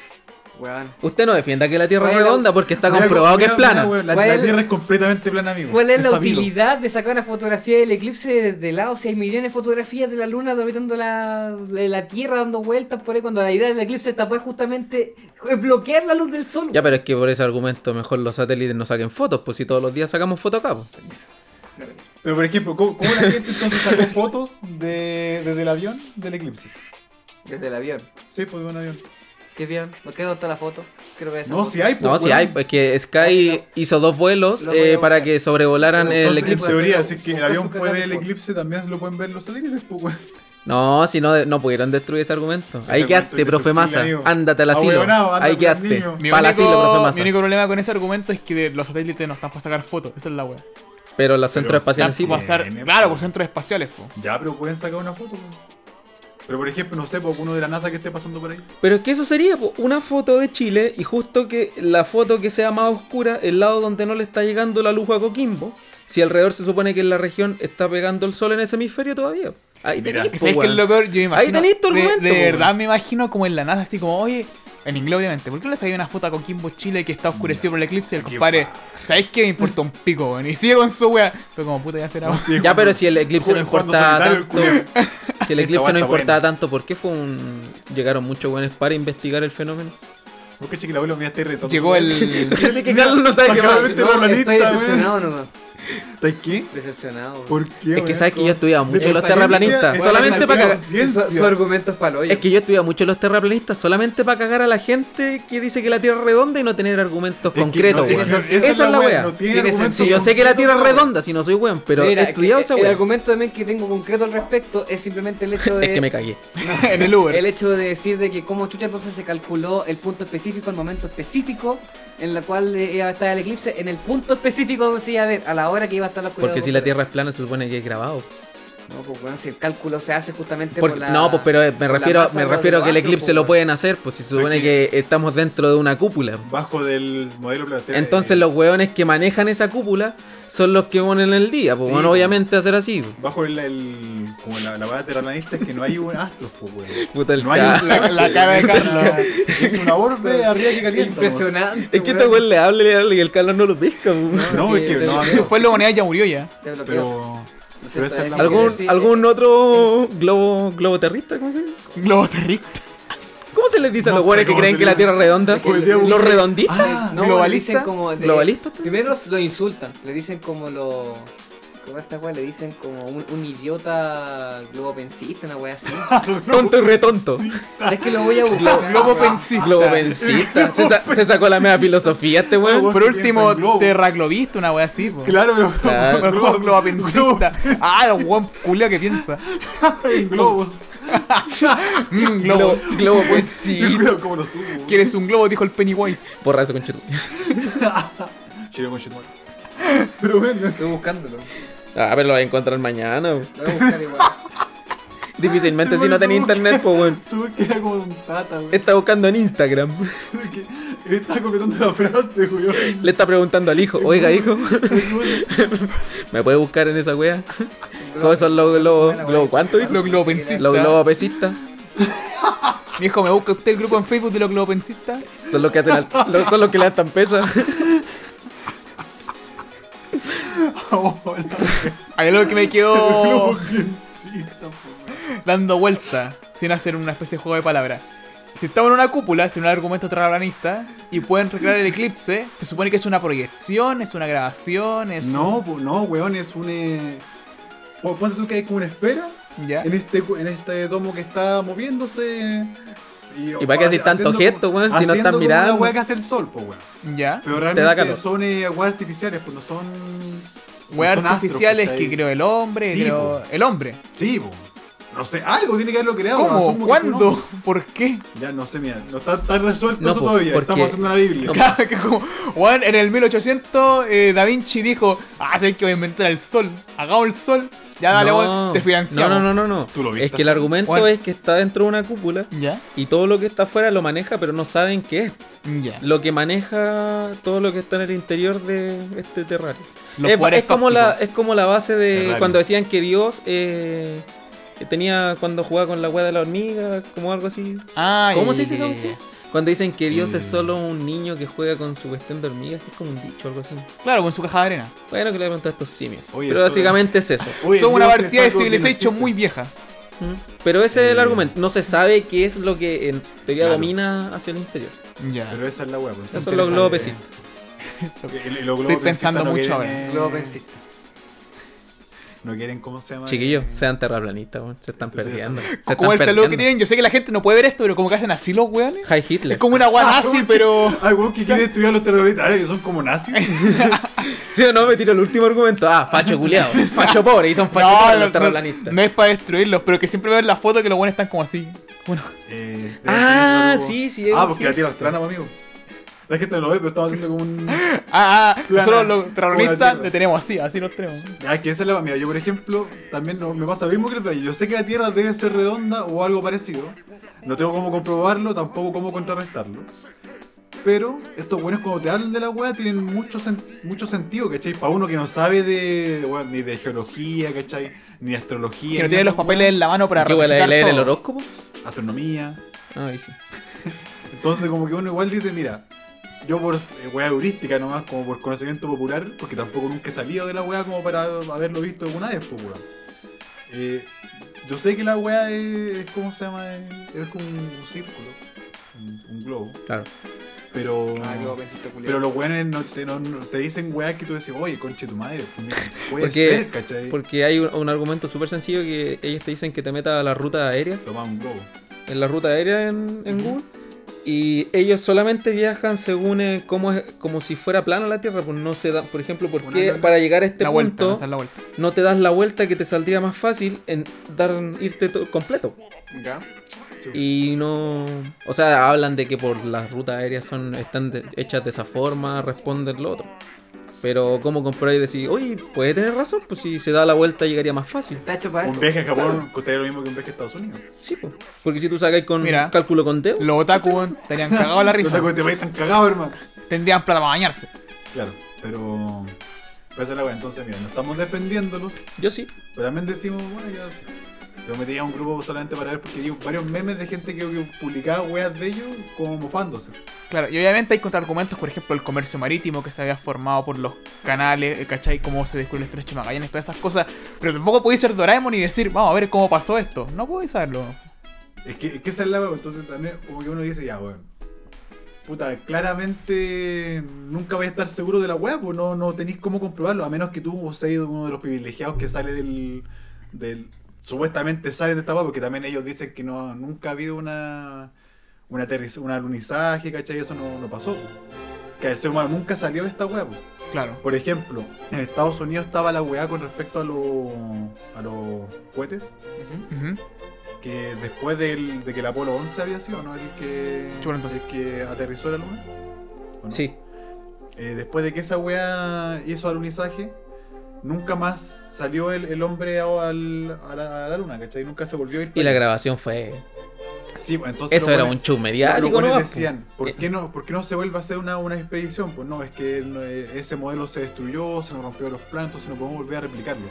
Weón. Usted no defienda que la Tierra es redonda porque está Mira, comprobado que es plana. mira, weón, la, ¿Cuál la es- Tierra es completamente plana, amigo. ¿Cuál es la sabido. utilidad de sacar una fotografía del eclipse desde el lado? Si hay millones de fotografías de la luna orbitando la, de la Tierra dando vueltas por ahí, cuando la idea del eclipse es tapar justamente bloquear la luz del sol. Ya, pero es que por ese argumento mejor los satélites no saquen fotos, pues si todos los días sacamos fotos acá. pues. Pero por ejemplo, ¿cómo, cómo la gente entonces sacó fotos de, desde el avión del eclipse? Desde el avión. Sí, pues de un avión. ¿Qué? ¿Por qué no está la foto? Quiero ver esa No, foto. si hay, pues, No, si hay, es que Sky hizo dos vuelos eh, para que sobrevolaran el Entonces, en eclipse. teoría, es que el avión puede ver el eclipse, también lo pueden ver los satélites, pues, weón. No, si no, no pudieron destruir ese argumento. Ahí argumento quedaste, profe Massa. Ándate al asilo. Ahí quedaste. el niño. Mi Para el asilo, profe único, Massa. mi único problema con ese argumento es que los satélites no están para sacar fotos. Esa es la wea. Pero los centros espaciales sí. pasar- claro, po. pues centros espaciales, po. Ya, pero pueden sacar una foto, pues. Pero por ejemplo, no sé, por uno de la NASA que esté pasando por ahí. Pero es que eso sería po, una foto de Chile y justo que la foto que sea más oscura, el lado donde no le está llegando la luz a Coquimbo, si alrededor se supone que en la región está pegando el sol en ese hemisferio todavía. Ahí tenéis, Que po, sabes que es lo peor, yo me imagino. tenéis tu de- argumento, De, verdad me imagino como en la NASA, así como, oye, en inglés obviamente, ¿por qué no le salió una foto a Coquimbo Chile que está oscurecido por el eclipse? Y el compadre. ¿sabes qué? Me importa un pico, weón. Y sigue con su wea. Pero como puta ya será. No, sí, Ya, pero si el eclipse no el tanto, si el eclipse no está importaba buena. tanto, ¿por qué fue un llegaron muchos buenos para investigar el fenómeno? Vos que chiquila, abuelo, mira este reto. Llegó el. Que Carlos no sabe más. Acabamente No, la estoy decepcionado nomás. ¿Estás qué? Decepcionado. ¿Por qué? Es que sabes que yo estudiaba mucho De los terraplanistas, solamente para cagar. Su, argumento es palo. Es que yo estudiaba mucho los terraplanistas solamente para cagar a la gente que dice que la Tierra es redonda y no tener argumentos concretos, weón. Esa es la wea, Si yo sé que la Tierra es redonda, si no soy weón, pero Mira, he estudiado que- esa El argumento también que tengo concreto al respecto es simplemente el hecho de. Es que me cagué. en el Uber. El hecho de decir de que como chucha entonces se calculó el punto específico, el momento específico en la cual eh, iba a estar el eclipse, en el punto específico donde se iba a ver, a la hora que iba a estar la oscuridad. Porque si la Tierra es plana se supone que es grabado. No, pues bueno, si el cálculo se hace justamente Por- por la... no, pues pero me por la refiero, me refiero a que el eclipse pues, lo pueden hacer, pues si se supone que estamos dentro de una cúpula. Bajo del modelo planetario. Entonces eh, los weones que manejan esa cúpula son los que ponen el día, pues Sí, bueno, pues. obviamente hacer así. pues. Bajo el, el como la, la base es que no hay un astro, pues, weón. Puta el No hay un La, la cara de Carlos. Es una orbe arriba que calienta. Impresionante. Es que este weón le hable, le hable y el Carlos no lo pesca. pues. No, no es que no, Se fue humanidad y ya murió ya. Pero Lo pero siento, esa es es la que ¿Algún, sí, algún otro globo, globo terrista? ¿Cómo se llama? Globo. ¿Cómo se les dice a los weones que creen que la Tierra es redonda? ¿Los redondistas? Ah, No, ¿Globalista? le dicen como de- ¿Globalista? Primero lo insultan, le dicen como lo... ¿Cómo esta wea? Le dicen como un, un idiota globopensista, una wea así. Tonto y retonto. es que lo voy a buscar. Globo pensista. Globo pensista. Se, sa- se sacó la media filosofía este weón. Por Piensa último, globo. terraglobista, una wea así. po. Claro, pero Claro. Globo- globo. Ah, el weón culeo que piensa. en globos. Mm, globos. Globo, globo pensista. Cuidado cómo lo subo. ¿Quieres un globo? Dijo el Pennywise. Porra eso, con. Pero bueno, Estoy buscándolo. Ah, pero lo voy a encontrar mañana. weón. Lo voy a buscar igual. Difícilmente si no tenía internet, pues weón. sube que era como un tata, güey. Está buscando en Instagram. Él estaba comentando la frase, güey. Le está preguntando al hijo, oiga hijo, ¿me puede buscar en esa wea? ¿Cómo son los globos? ¿Globo cuánto dijo? Los globopensistas. Los globos pesistas. Mi hijo, ¿me busca usted el grupo en Facebook de los globopensistas? Son los que hacen al- los- son los que le dan pesa. Hay algo que me quedó dando vuelta sin hacer una especie de juego de palabras. Si estamos en una cúpula, sin un argumento terraplanista, y pueden recrear el eclipse, se supone que es una proyección, es una grabación, es. No, pues no, weón, es un. eh, pon- Ponte tú que hay como una esfera ¿Ya? en este, cu- en este domo que está moviéndose. ¿Y para qué haces tanto gesto, weón, si no están mirando? una weá que hace el sol, pues, weón. ¿Ya? Pero da realmente calor. son eh, artificiales, pues no son. Weas artificiales que creó el hombre, Sí, creó. El hombre. Sí, pues. No sé, algo tiene que haberlo creado. ¿Cómo? ¿Cuándo? ¿Por qué? Ya no sé, mira, no está tan resuelto No, eso todavía. porque- Estamos haciendo una Biblia. Claro, que como, weón, en el 1800 eh, Da Vinci dijo, ah, sabes que voy a inventar el sol, hagamos el sol, ya dale, no, weón, te no, financiamos. no, no, no, no. ¿Tú lo viste Es que el argumento es que está dentro de una cúpula ¿Ya? y todo lo que está afuera lo maneja, pero no saben qué es. Ya. Lo que maneja todo lo que está en el interior de este terrario. Los Es, es como la, es como la base de cuando decían que Dios eh, tenía cuando jugaba con la hueá de la hormiga, como algo así. Ah, ¿Cómo se dice ya, cuestión? Cuando dicen que Dios es Eh. solo un niño que juega con su cuestión de hormigas, que es como un dicho o algo así. Claro, con su caja de arena. Bueno, que le pregunté a estos simios. Oye, Pero eso- básicamente es eso. Oye, Son una Dios es partida de no Civilization existe. muy vieja. ¿Mm? Pero ese es el Eh. argumento. No se sabe qué es lo que en teoría Claro. domina hacia el interior. Ya. Pero esa es la wea. pues. Esos son los globos Estoy pensando no mucho quieren, ahora. eh. No quieren, ¿cómo se llama? Chiquillos, Eh, sean terraplanistas, weón. se están perdiendo. Se están Como el saludo que tienen, yo sé que la gente no puede ver esto, pero como que hacen así los weones. Hi Hitler. Es como una weá nazi, pero. Ay, weón, que quiere destruir a los terroristas. Ay, son como nazis. ¿Sí o no? Me tiro el último argumento. Ah, facho culiado. Facho pobre. Y son fachos No, pobres los terraplanistas. no es para destruirlos, pero que siempre ven la foto que los buenos están como así. Bueno, Eh, Ah, sí, sí, Ah, porque la tierra es plana, amigo. La gente no lo ve, pero estamos haciendo como un. Ah, ah, nosotros los terroristas le tenemos así, así los tenemos. Ah, que esa es la. Mira, yo por ejemplo, también no- me pasa lo mismo que el Play. Yo sé que la Tierra debe ser redonda o algo parecido. No tengo cómo comprobarlo, tampoco cómo contrarrestarlo. Pero estos buenos cuando te hablan de la weá tienen mucho, sen- mucho sentido, ¿cachai? Para uno que no sabe de, weón, ni de geología, ¿cachai? Ni de astrología. Que no ni tiene los papeles en la mano para ¿Qué huele a representar leer el todo. horóscopo? weas, Astronomía. Ah, ahí sí. Entonces como que uno igual dice, mira, yo por eh, weá heurística nomás, como por conocimiento popular, porque tampoco nunca he salido de la weá como para haberlo visto alguna vez, pues weón. Eh, yo sé que la weá es, ¿cómo se llama? Es, es como un círculo, un, un globo, Claro. pero... Ah, pero los weones no te, no- no- te dicen weá que tú decís, oye, conche tu madre, pues, puede Porque- ser, ¿cachai? Porque hay un, un argumento súper sencillo que ellos te dicen que te metas a la ruta aérea, Toma un globo. en la ruta aérea en, en Google, y ellos solamente viajan según eh, cómo es, como si fuera plana la Tierra, pues no se da, por ejemplo, ¿por qué para llegar a este la vuelta, punto la no te das la vuelta que te saldría más fácil en dar irte to- completo? Y no. O sea, hablan de que por las rutas aéreas son están de- hechas de esa forma, responden lo otro. Pero, ¿cómo comprar y decir, oye, puede tener razón? Pues si se da la vuelta llegaría más fácil. Está hecho para Un eso. viaje a Japón costaría lo mismo que un viaje a Estados Unidos. Sí, pues. Porque si tú sacáis con Mira. cálculo con dedo, Los otaku estarían cagados la Los risa. tacos de este país están cagados, hermano. Tendrían plata para bañarse. Claro, pero. Pues la weá, entonces mira, no estamos defendiéndolos, yo sí. pero también decimos, bueno, ya sí. Yo metí a un grupo solamente para ver porque vi varios memes de gente que, publicaba weas de ellos como mofándose. Claro, y obviamente hay contraargumentos, por ejemplo, el comercio marítimo que se había formado por los canales, eh, ¿cachai? Cómo se descubrió el estrecho de Magallanes, todas esas cosas. Pero tampoco podéis ser Doraemon y decir, vamos a ver cómo pasó esto. No podéis saberlo. Es que, es que esa es la wea, entonces también como que uno dice, ya, weón. Puta, claramente nunca vais a estar seguro de la wea, pues no, no tenéis cómo comprobarlo, a menos que tú seas uno de los privilegiados que sale del. del supuestamente sale de esta porque también ellos dicen que no, nunca ha habido una. un alunizaje, ¿cachai? Eso no, no pasó. Que el ser humano nunca salió de esta wea, pues. Claro. Por ejemplo, en Estados Unidos estaba la weá con respecto a, los a los cohetes, Ujú. que después del, de que el Apolo 11 había sido, ¿no? El que, el que aterrizó la luna. Sí. Eh, después de que esa weá hizo alunizaje, nunca más salió el, el hombre a, al- a la, a la luna, ¿cachai? Nunca se volvió a ir. Y la allá. grabación fue. Sí, pues, entonces Eso era weones- un show los buenos ¿no? decían, ¿por Eh, qué, no, ¿por qué no se vuelve a hacer una, una expedición? Pues no, es que eh, ese modelo se destruyó, se nos rompió los planos, entonces no podemos volver a replicarlo.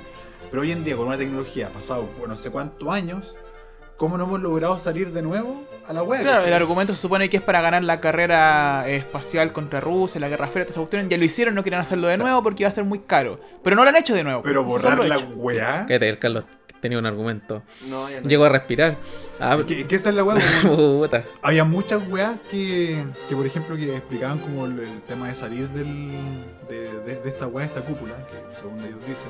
Pero hoy en día, con una tecnología pasado por no sé cuántos años, ¿cómo no hemos logrado salir de nuevo a la web? Claro, el argumento se supone que es para ganar la carrera espacial contra Rusia, la Guerra Fría, todas esas cuestiones. Ya lo hicieron, no quieren hacerlo de nuevo porque iba a ser muy caro. Pero no lo han hecho de nuevo. Pero borrar la weá. Cállate, el Carlos tenía un argumento. No, no. Llegó a respirar. Ah, Es que, es la weá. Había muchas weas que, que, por ejemplo, que explicaban como el, el tema de salir del, de, de- de esta wea, esta cúpula, que según ellos dicen,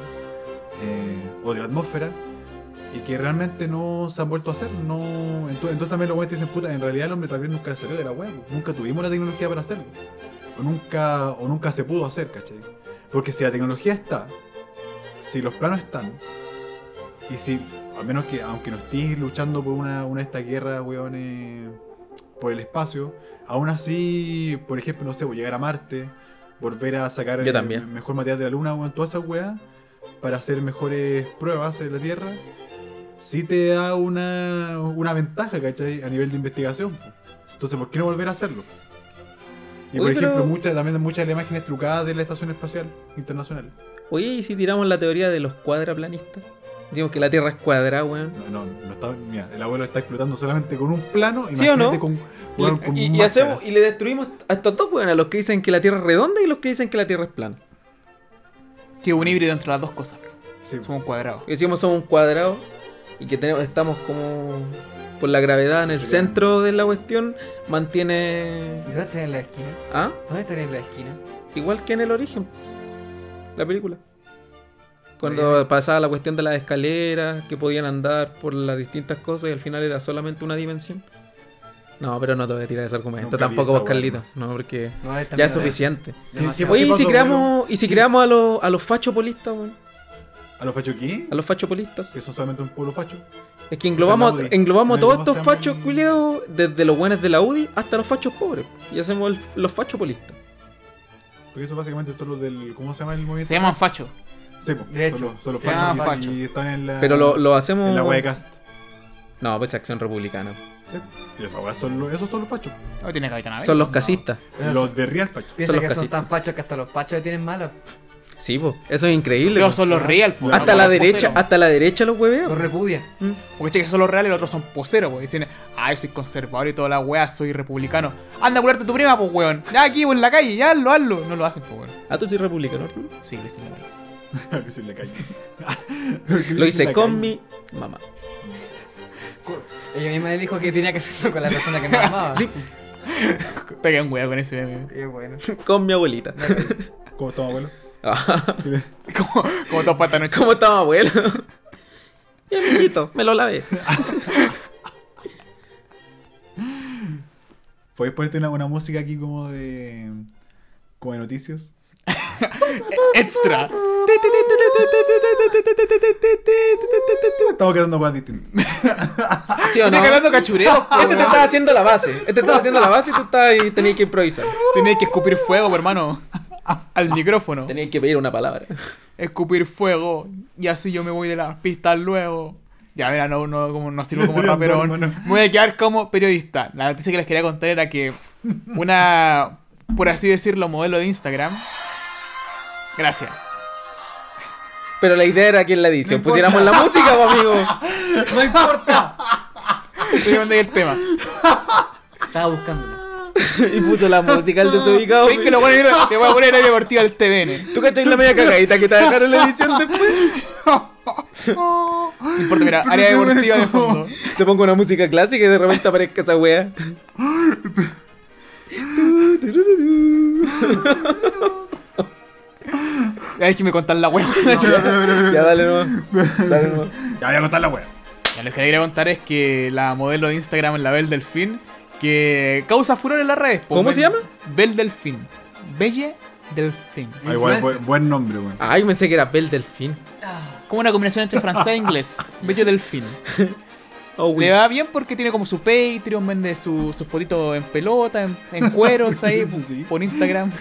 eh, o de la atmósfera, y que realmente no se han vuelto a hacer. No, entonces, entonces también los weones dicen, puta, en realidad el hombre también nunca salió de la wea, pues. nunca tuvimos la tecnología para hacerlo. O nunca, o nunca se pudo hacer, ¿cachai? Porque si la tecnología está, si los planos están, y si, a menos que, aunque no estés luchando por una, una de estas guerras, weones, por el espacio, aún así, por ejemplo, no sé, a llegar a Marte, volver a sacar el mejor material de la Luna, weón, todas esas weas, para hacer mejores pruebas en la Tierra, sí te da una, una ventaja, ¿cachai? A nivel de investigación. po. Entonces, ¿por qué no volver a hacerlo? Y por pero- ejemplo, muchas, también muchas de las imágenes trucadas de la Estación Espacial Internacional. Oye, ¿y si tiramos la teoría de los cuadraplanistas? Decimos que la Tierra es cuadrada, weón. No, no, no está, mira, el abuelo está explotando solamente con un plano. ¿Sí o no? Con, Y, weón, con y- y hacemos, y le destruimos a estos dos, weón, a los que dicen que la Tierra es redonda y los que dicen que la Tierra es plana. Que es un híbrido entre las dos cosas. Sí, Somos un cuadrado. Que decimos somos un cuadrado y que tenemos, estamos como por la gravedad en el Sí, centro de la cuestión, mantiene... ¿Y ¿Dónde estaría en la esquina? ¿Ah? ¿Dónde estaría en la esquina? Igual que en el origen. La película. Cuando pasaba la cuestión de las escaleras, que podían andar por las distintas cosas y al final era solamente una dimensión. No, pero no te voy a tirar ese argumento. Nunca Tampoco vos, Carlito. No, porque No, ya es suficiente. demasiado. ¿Qué Oye, ¿y si creamos, y si creamos a los, a los fachopolistas, weón? ¿A los fachos qué? A los fachopolistas. Eso es solamente un pueblo facho. Es que englobamos, es englobamos todos ¿cómo se estos fachos culiados, desde los buenos de la UDI hasta los fachos pobres. Y hacemos el- los fachopolistas. Porque eso básicamente son los del. ¿Cómo se llama el movimiento? Se llaman facho. Sí, po, son los, son los Se llaman fachos facho. y están en la. Pero lo, lo hacemos. En la wea de cast. No, pues acción republicana. Sí. Y wea son los, esos son los fachos. No tiene Son los casistas. Pero los son- de Real Fachos. Piensa los que son casitas. tan fachos que hasta los fachos tienen malos. Sí, pues. Eso es increíble. Pero po. son los real, po, Hasta no la los derecha, hasta la derecha los Los hueveos. repudia. Porque che, que son los reales y los otros son poseros, pues. Dicen, yo soy conservador y toda la weá, soy republicano. Anda a curarte a tu prima, pues, weón. Ya aquí, pues, en la calle, ya hazlo, hazlo. No lo hacen, pues, weón. Ah, tú sí republicano, Arturo. Sí, lo hicieron ahí. que se le cae. Lo hice con mi mamá. Ella misma le dijo que tenía que hacerlo con la persona que más amaba. Sí, Te quedan weá con ese meme. Qué bueno. con mi abuelita. ¿Cómo estamos, abuelo? Como, como esta noche. ¿Cómo estaba, abuelo? Y amiguito, me lo lavé. ¿Podéis ponerte una, una música aquí como de. como de noticias? Extra. Estamos quedando cosas distintas. ¿Sí o no? Estoy cagando cachureo, Este te estaba haciendo la base. Este te estaba haciendo la base y tú estabas ahí, tenías que improvisar. Tenéis que escupir fuego, hermano. Al micrófono. Tenías que pedir una palabra. Escupir fuego. Y así yo me voy de las pistas luego. Ya, mira, no, no, como, no sirvo como No, raperón. hermano. Me voy a quedar como periodista. La noticia que les quería contar era que una, por así decirlo, modelo de Instagram. Gracias. Pero la idea era que en la edición No pusiéramos la música, amigo. No importa. Estoy el tema. Estaba buscándolo. Y puso la música al desubicado. ¿Sabes que lo voy a poner, te voy a poner área deportiva del TVN? ¿Tú cachai la media cagadita que te dejaron la edición después? No importa, mira, área deportiva de fondo. Se ponga una música clásica y de repente aparezca esa wea. Ya déjeme contar la wea. Ya dale nomás. Dale nomás. Ya voy a contar la wea. Ya, lo que quería contar es que la modelo de Instagram, la Belle Delfín, que causa furor en las redes. pues, ¿Cómo Bel- se llama? Belle Delfín. Belle Delfín. Ah, igual, buen, buen nombre, weón. Ay, pensé que era Bel Delfín. Como una combinación entre francés e inglés. Bello Delfín. Oh, Le va bien porque tiene como su Patreon, vende su, su fotito en pelota, en, en cueros ahí, Sí, por Instagram.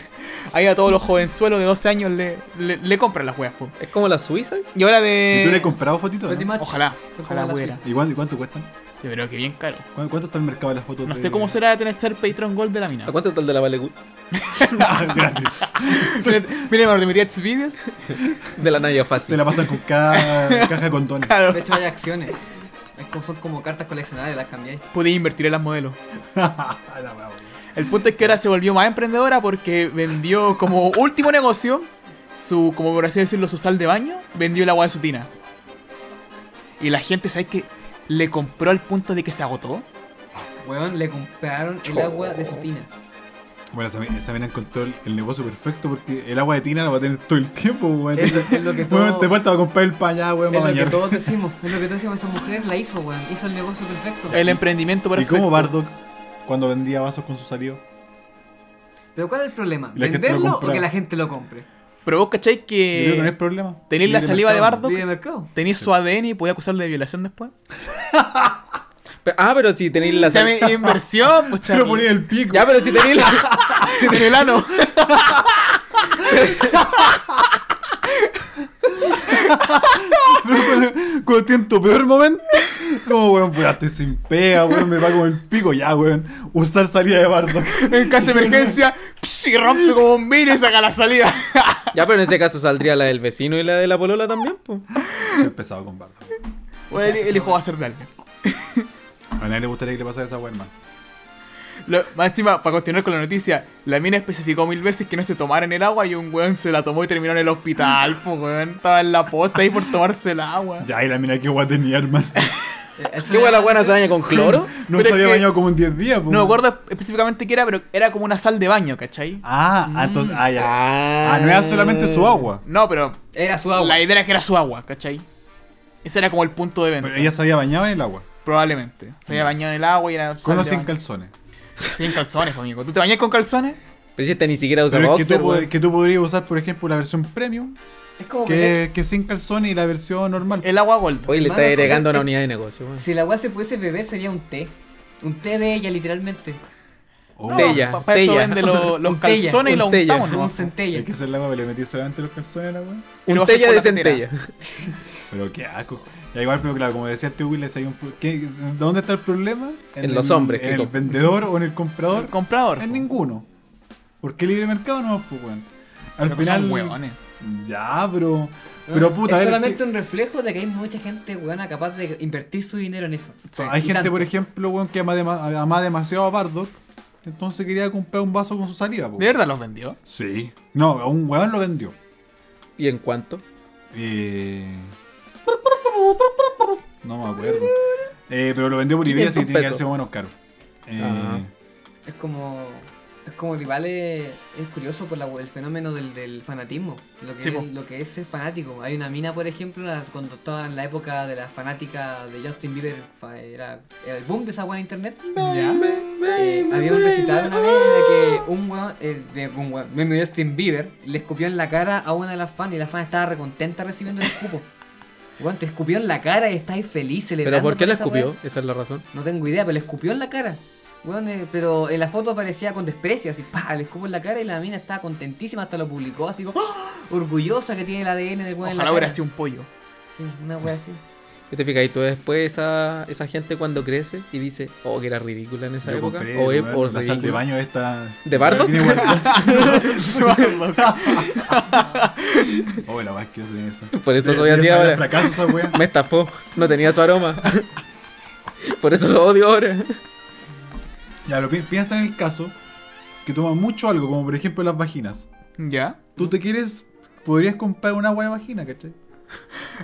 Ahí a todos los jovenzuelos de 12 años le, le, le compran las weas. po. Es como la Suiza. Y ahora ¿Y tú le has de... comprado fotitos? No? much. Ojalá, ojalá la pudiera. ¿Y cuánto, y cuánto cuestan? Yo creo que bien caro. ¿Cuánto, cuánto está el mercado de las fotos? No de- sé cómo será tener ser Patreon Gold de la mina. ¿A cuánto está el de la Vale Good? Gratis. Mira, me metí a videos. De la Naya Te Fácil. la pasan con cada caja de condones. Claro. De hecho, hay acciones. Es como, son como cartas coleccionables, las cambiáis. Podía invertir en las modelos. La wea, weón. El punto es que ahora se volvió más emprendedora porque vendió como último negocio su, como por así decirlo, su sal de baño, vendió el agua de su tina. Y la gente, ¿sabes qué? Le compró al punto de que se agotó. Weón, le compraron el agua de su tina. Bueno, esa, esa mina encontró el, el negocio perfecto porque el agua de tina la va a tener todo el tiempo, weón. Es, es lo que Weón, te falta comprar el pañal, weón, es lo que todos decimos. Es lo que todos decimos. Esa mujer la hizo, weón. Hizo el negocio perfecto. El emprendimiento ¿Y perfecto. cómo Bardock cuando vendía vasos con su salido? Pero ¿cuál es el problema? Y ¿Venderlo o que la gente lo compre? Pero vos cacháis Yo creo que no es que problema. tenéis la saliva de mercado. Bardock, Libre mercado. tenéis su ADN y podía acusarle de violación después. Pe- Ah, pero si tenéis la O sea, mi inversión, pues Pero ponía el pico. Ya, pero si tenéis la. Si tenía el ano. Pero cuando, cuando tu peor momento, como weón, pues estoy sin pega, weón, me va como el pico, ya, weón. Usar salida de Bardock. En caso de emergencia, psh, y rompe como un vidrio y saca la salida. Ya, pero en ese caso saldría la del vecino y la de la polola también, pues. Estoy pesado con Bardock. Bueno, el, el hijo va a ser de alguien. A nadie le gustaría que le pasara esa weón, man. Lo- más encima, para continuar con la noticia, la mina especificó mil veces que no se tomaran el agua y un weón se la tomó y terminó en el hospital, pues weón. Estaba en la posta ahí por tomarse el agua. Ya, y la mina que guay tenía, hermano. Eh, ¿Qué hueá la buena se baña con cloro? No Pero se es había que- bañado como en 10 días, po. No me acuerdo específicamente qué era, pero era como una sal de baño, ¿cachai? Ah, ah, entonces, ah, ya. Ah, Ah, no era solamente su agua. No, pero Era su agua. la idea era que era su agua, ¿cachai? Ese era como el punto de venta. Pero ella se había bañado en el agua. Probablemente. Se había bañado en el agua y era sal Con o de sin baño. calzones. Sin calzones, pues, amigo. ¿Tú te bañas con calzones? Pero si esta ni siquiera usa Pero es que tú, que tú podrías usar, por ejemplo, la versión premium Es como que, que sin calzones y la versión normal. El agua gold. Oye, le está agregando una unidad de negocio. Si la weá se pudiese beber sería un té. Un té de ella, literalmente. Oh, Tella. Para eso vende lo- los Un tella, calzones y un los untamos, ¿no? un centella. Hay que hacer la agua, le metí solamente los calzones a la lo Un tella de centella. Pero qué asco. Ya igual, pero claro, como decía el tío Willis, hay un ¿qué- ¿dónde está el problema? En los hombres ¿En el vendedor o en el comprador? El comprador. En po. ninguno. Porque libre mercado no, pues weón. Al Pero final. son hueones. Ya, pero. Pero puta, es solamente ¿qué- un reflejo de que hay mucha gente weona capaz de invertir su dinero en eso. Sí. hay gente, tanto. por ejemplo, weón, que ama, dema- ama demasiado a Bardock. Entonces quería comprar un vaso con su saliva, pues. ¿De verdad los vendió? Sí. No, un weón lo vendió. ¿Y en cuánto? Eh... No me acuerdo. Eh, pero lo vendió por eBay, así que 500 tiene que pesos. haberse más o menos caro. Eh. Es como. Es como igual es, es curioso por la- el fenómeno del, del fanatismo. Lo que, Sí, es, lo que es ser fanático. Hay una mina, por ejemplo, la- cuando estaba en la época de la fanática de Justin Bieber, fa- era, era el boom de esa buena internet. Ya. Eh, había un recital una vez de que un weón, eh, de un weón, Justin Bieber, le escupió en la cara a una de las fans y la fan estaba recontenta recibiendo el escupo. Weón, te escupió en la cara y estáis feliz celebrando. ¿Pero por qué la esa escupió? Esa es la razón. No tengo idea, pero le escupió en la cara. Weón, eh, pero en la foto aparecía con desprecio, así, pa, le escupo en la cara y la mina estaba contentísima, hasta lo publicó, así como, ¡ah! orgullosa que tiene el ADN del weón en la Ojalá hubiera cara. sido un pollo. Sí, una wea así. ¿Qué te fijas? Y tú después esa, esa gente cuando crece y dice, oh, que era ridícula en esa yo época. compré o es por la sal de baño esta. ¿De? Tiene guardado. Oh, la que esa. Por eso De- soy de así ahora. fracaso esa. Me estafó. No tenía su aroma. por eso lo odio ahora. Ya, pero pi- piensa en el caso que toma mucho algo, como por ejemplo las vaginas. ¿Ya? Tú te quieres, podrías comprar una agua de vagina, ¿cachai?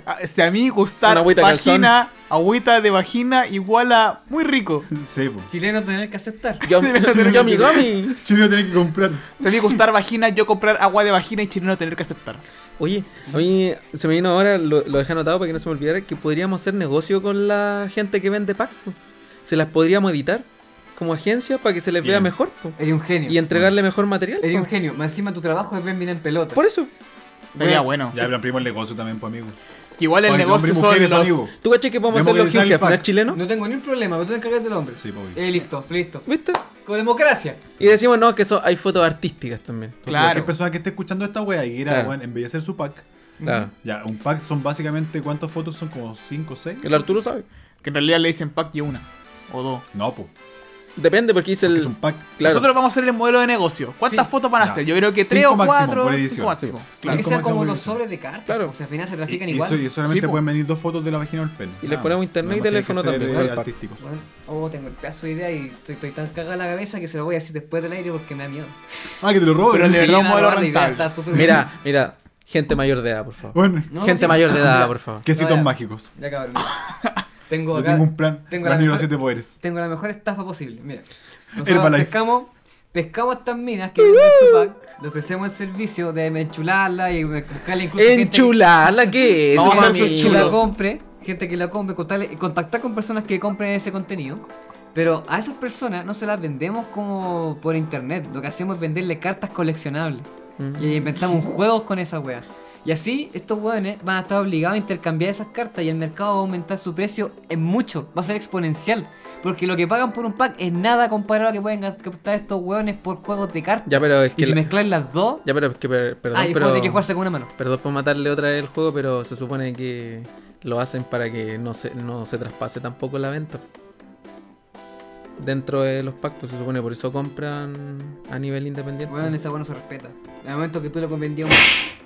Ah, Si a mí gustar agüita vagina, agüita de vagina igual a muy rico. Sí, po. Chileno tener que aceptar. Yo, yo mi gami. Chino tiene que comprar. Si a mí gustar vagina, yo comprar agua de vagina y chileno tener que aceptar. Oye, a mí se me vino ahora, lo, lo dejé anotado para que no se me olvidara, que podríamos hacer negocio con la gente que vende packs. po. Se las podríamos editar como agencia para que se les vea Bien. mejor po. Eres un genio. y entregarle mejor material. Eres po. un genio. Más encima tu trabajo es ver mirar en pelota. Por eso. Sería bueno. Ya, pero ampliamos el negocio también, pues, amigo. Que igual el Oye, negocio hombre y son mujeres, los... amigo. ¿Tú caché que podemos hacer los el jefes pack. chilenos? No tengo ni un problema, pero tú te encargas del hombre. Sí, pues. Eh, listo, listo. ¿Viste? Con democracia. Y decimos, no, que eso, hay fotos artísticas también. Entonces, Claro. cualquier persona que esté escuchando esta wea y quiera, Claro. weón, embellecer su pack. Claro. Ya, un pack son básicamente, ¿cuántas fotos son? Como 5 o 6. El Arturo sabe. Que en realidad le dicen pack y una. O dos. No, pues. Depende porque dice el. Es un pack. Claro. Nosotros vamos a hacer el modelo de negocio. ¿Cuántas Sí. fotos van a hacer? Yo creo que tres Cinco o cuatro. por cinco edición. máximo. Claro. que Cinco sea máximo como edición. sobres de cartas. Claro. O sea, al final se Y, trafican y igual. eso- y solamente Sí, pueden venir dos fotos de la vagina o el pene. Y le Nada ponemos internet y teléfono también, artísticos. Bueno, oh, tengo el pedazo de idea y estoy, estoy tan cagada en la cabeza que se lo voy a decir después del aire porque me da miedo. Ah, que te lo robo. Pero Sí, un me modelo súper Mira, mira. Gente mayor de edad, por favor. Bueno, No, gente sí. mayor de edad, por favor. quesitos mágicos. Ya cabrón. Tengo Yo acá. tengo un plan. tengo plan la mejor- siete poderes. Tengo la mejor estafa posible. Mira. Nosotros pescamos, pescamos estas minas que venden su pack, le ofrecemos el servicio de enchularla y buscarle incluso gente Enchulala, ¿qué es? Vamos a que la compre, gente que la compre, contarle- contactar con personas que compren ese contenido. Pero a esas personas no se las vendemos como por internet. Lo que hacemos es venderle cartas coleccionables. Mm. Y inventamos juegos con esa wea. Y así estos weones van a estar obligados a intercambiar esas cartas y el mercado va a aumentar su precio en mucho. Va a ser exponencial. Porque lo que pagan por un pack es nada comparado a lo que pueden captar estos weones por juegos de cartas. Ya, pero es y que. si la- mezclas las dos, Ya, pero es que. per- Perdón, ah, y el pero. que jugarse con una mano. Perdón por matarle otra vez el juego, pero se supone que lo hacen para que no se, no se traspase tampoco la venta. Dentro de los packs, pues se supone por eso compran a nivel independiente. Weón, esa weá no se respeta. En el momento que tú le vendías un.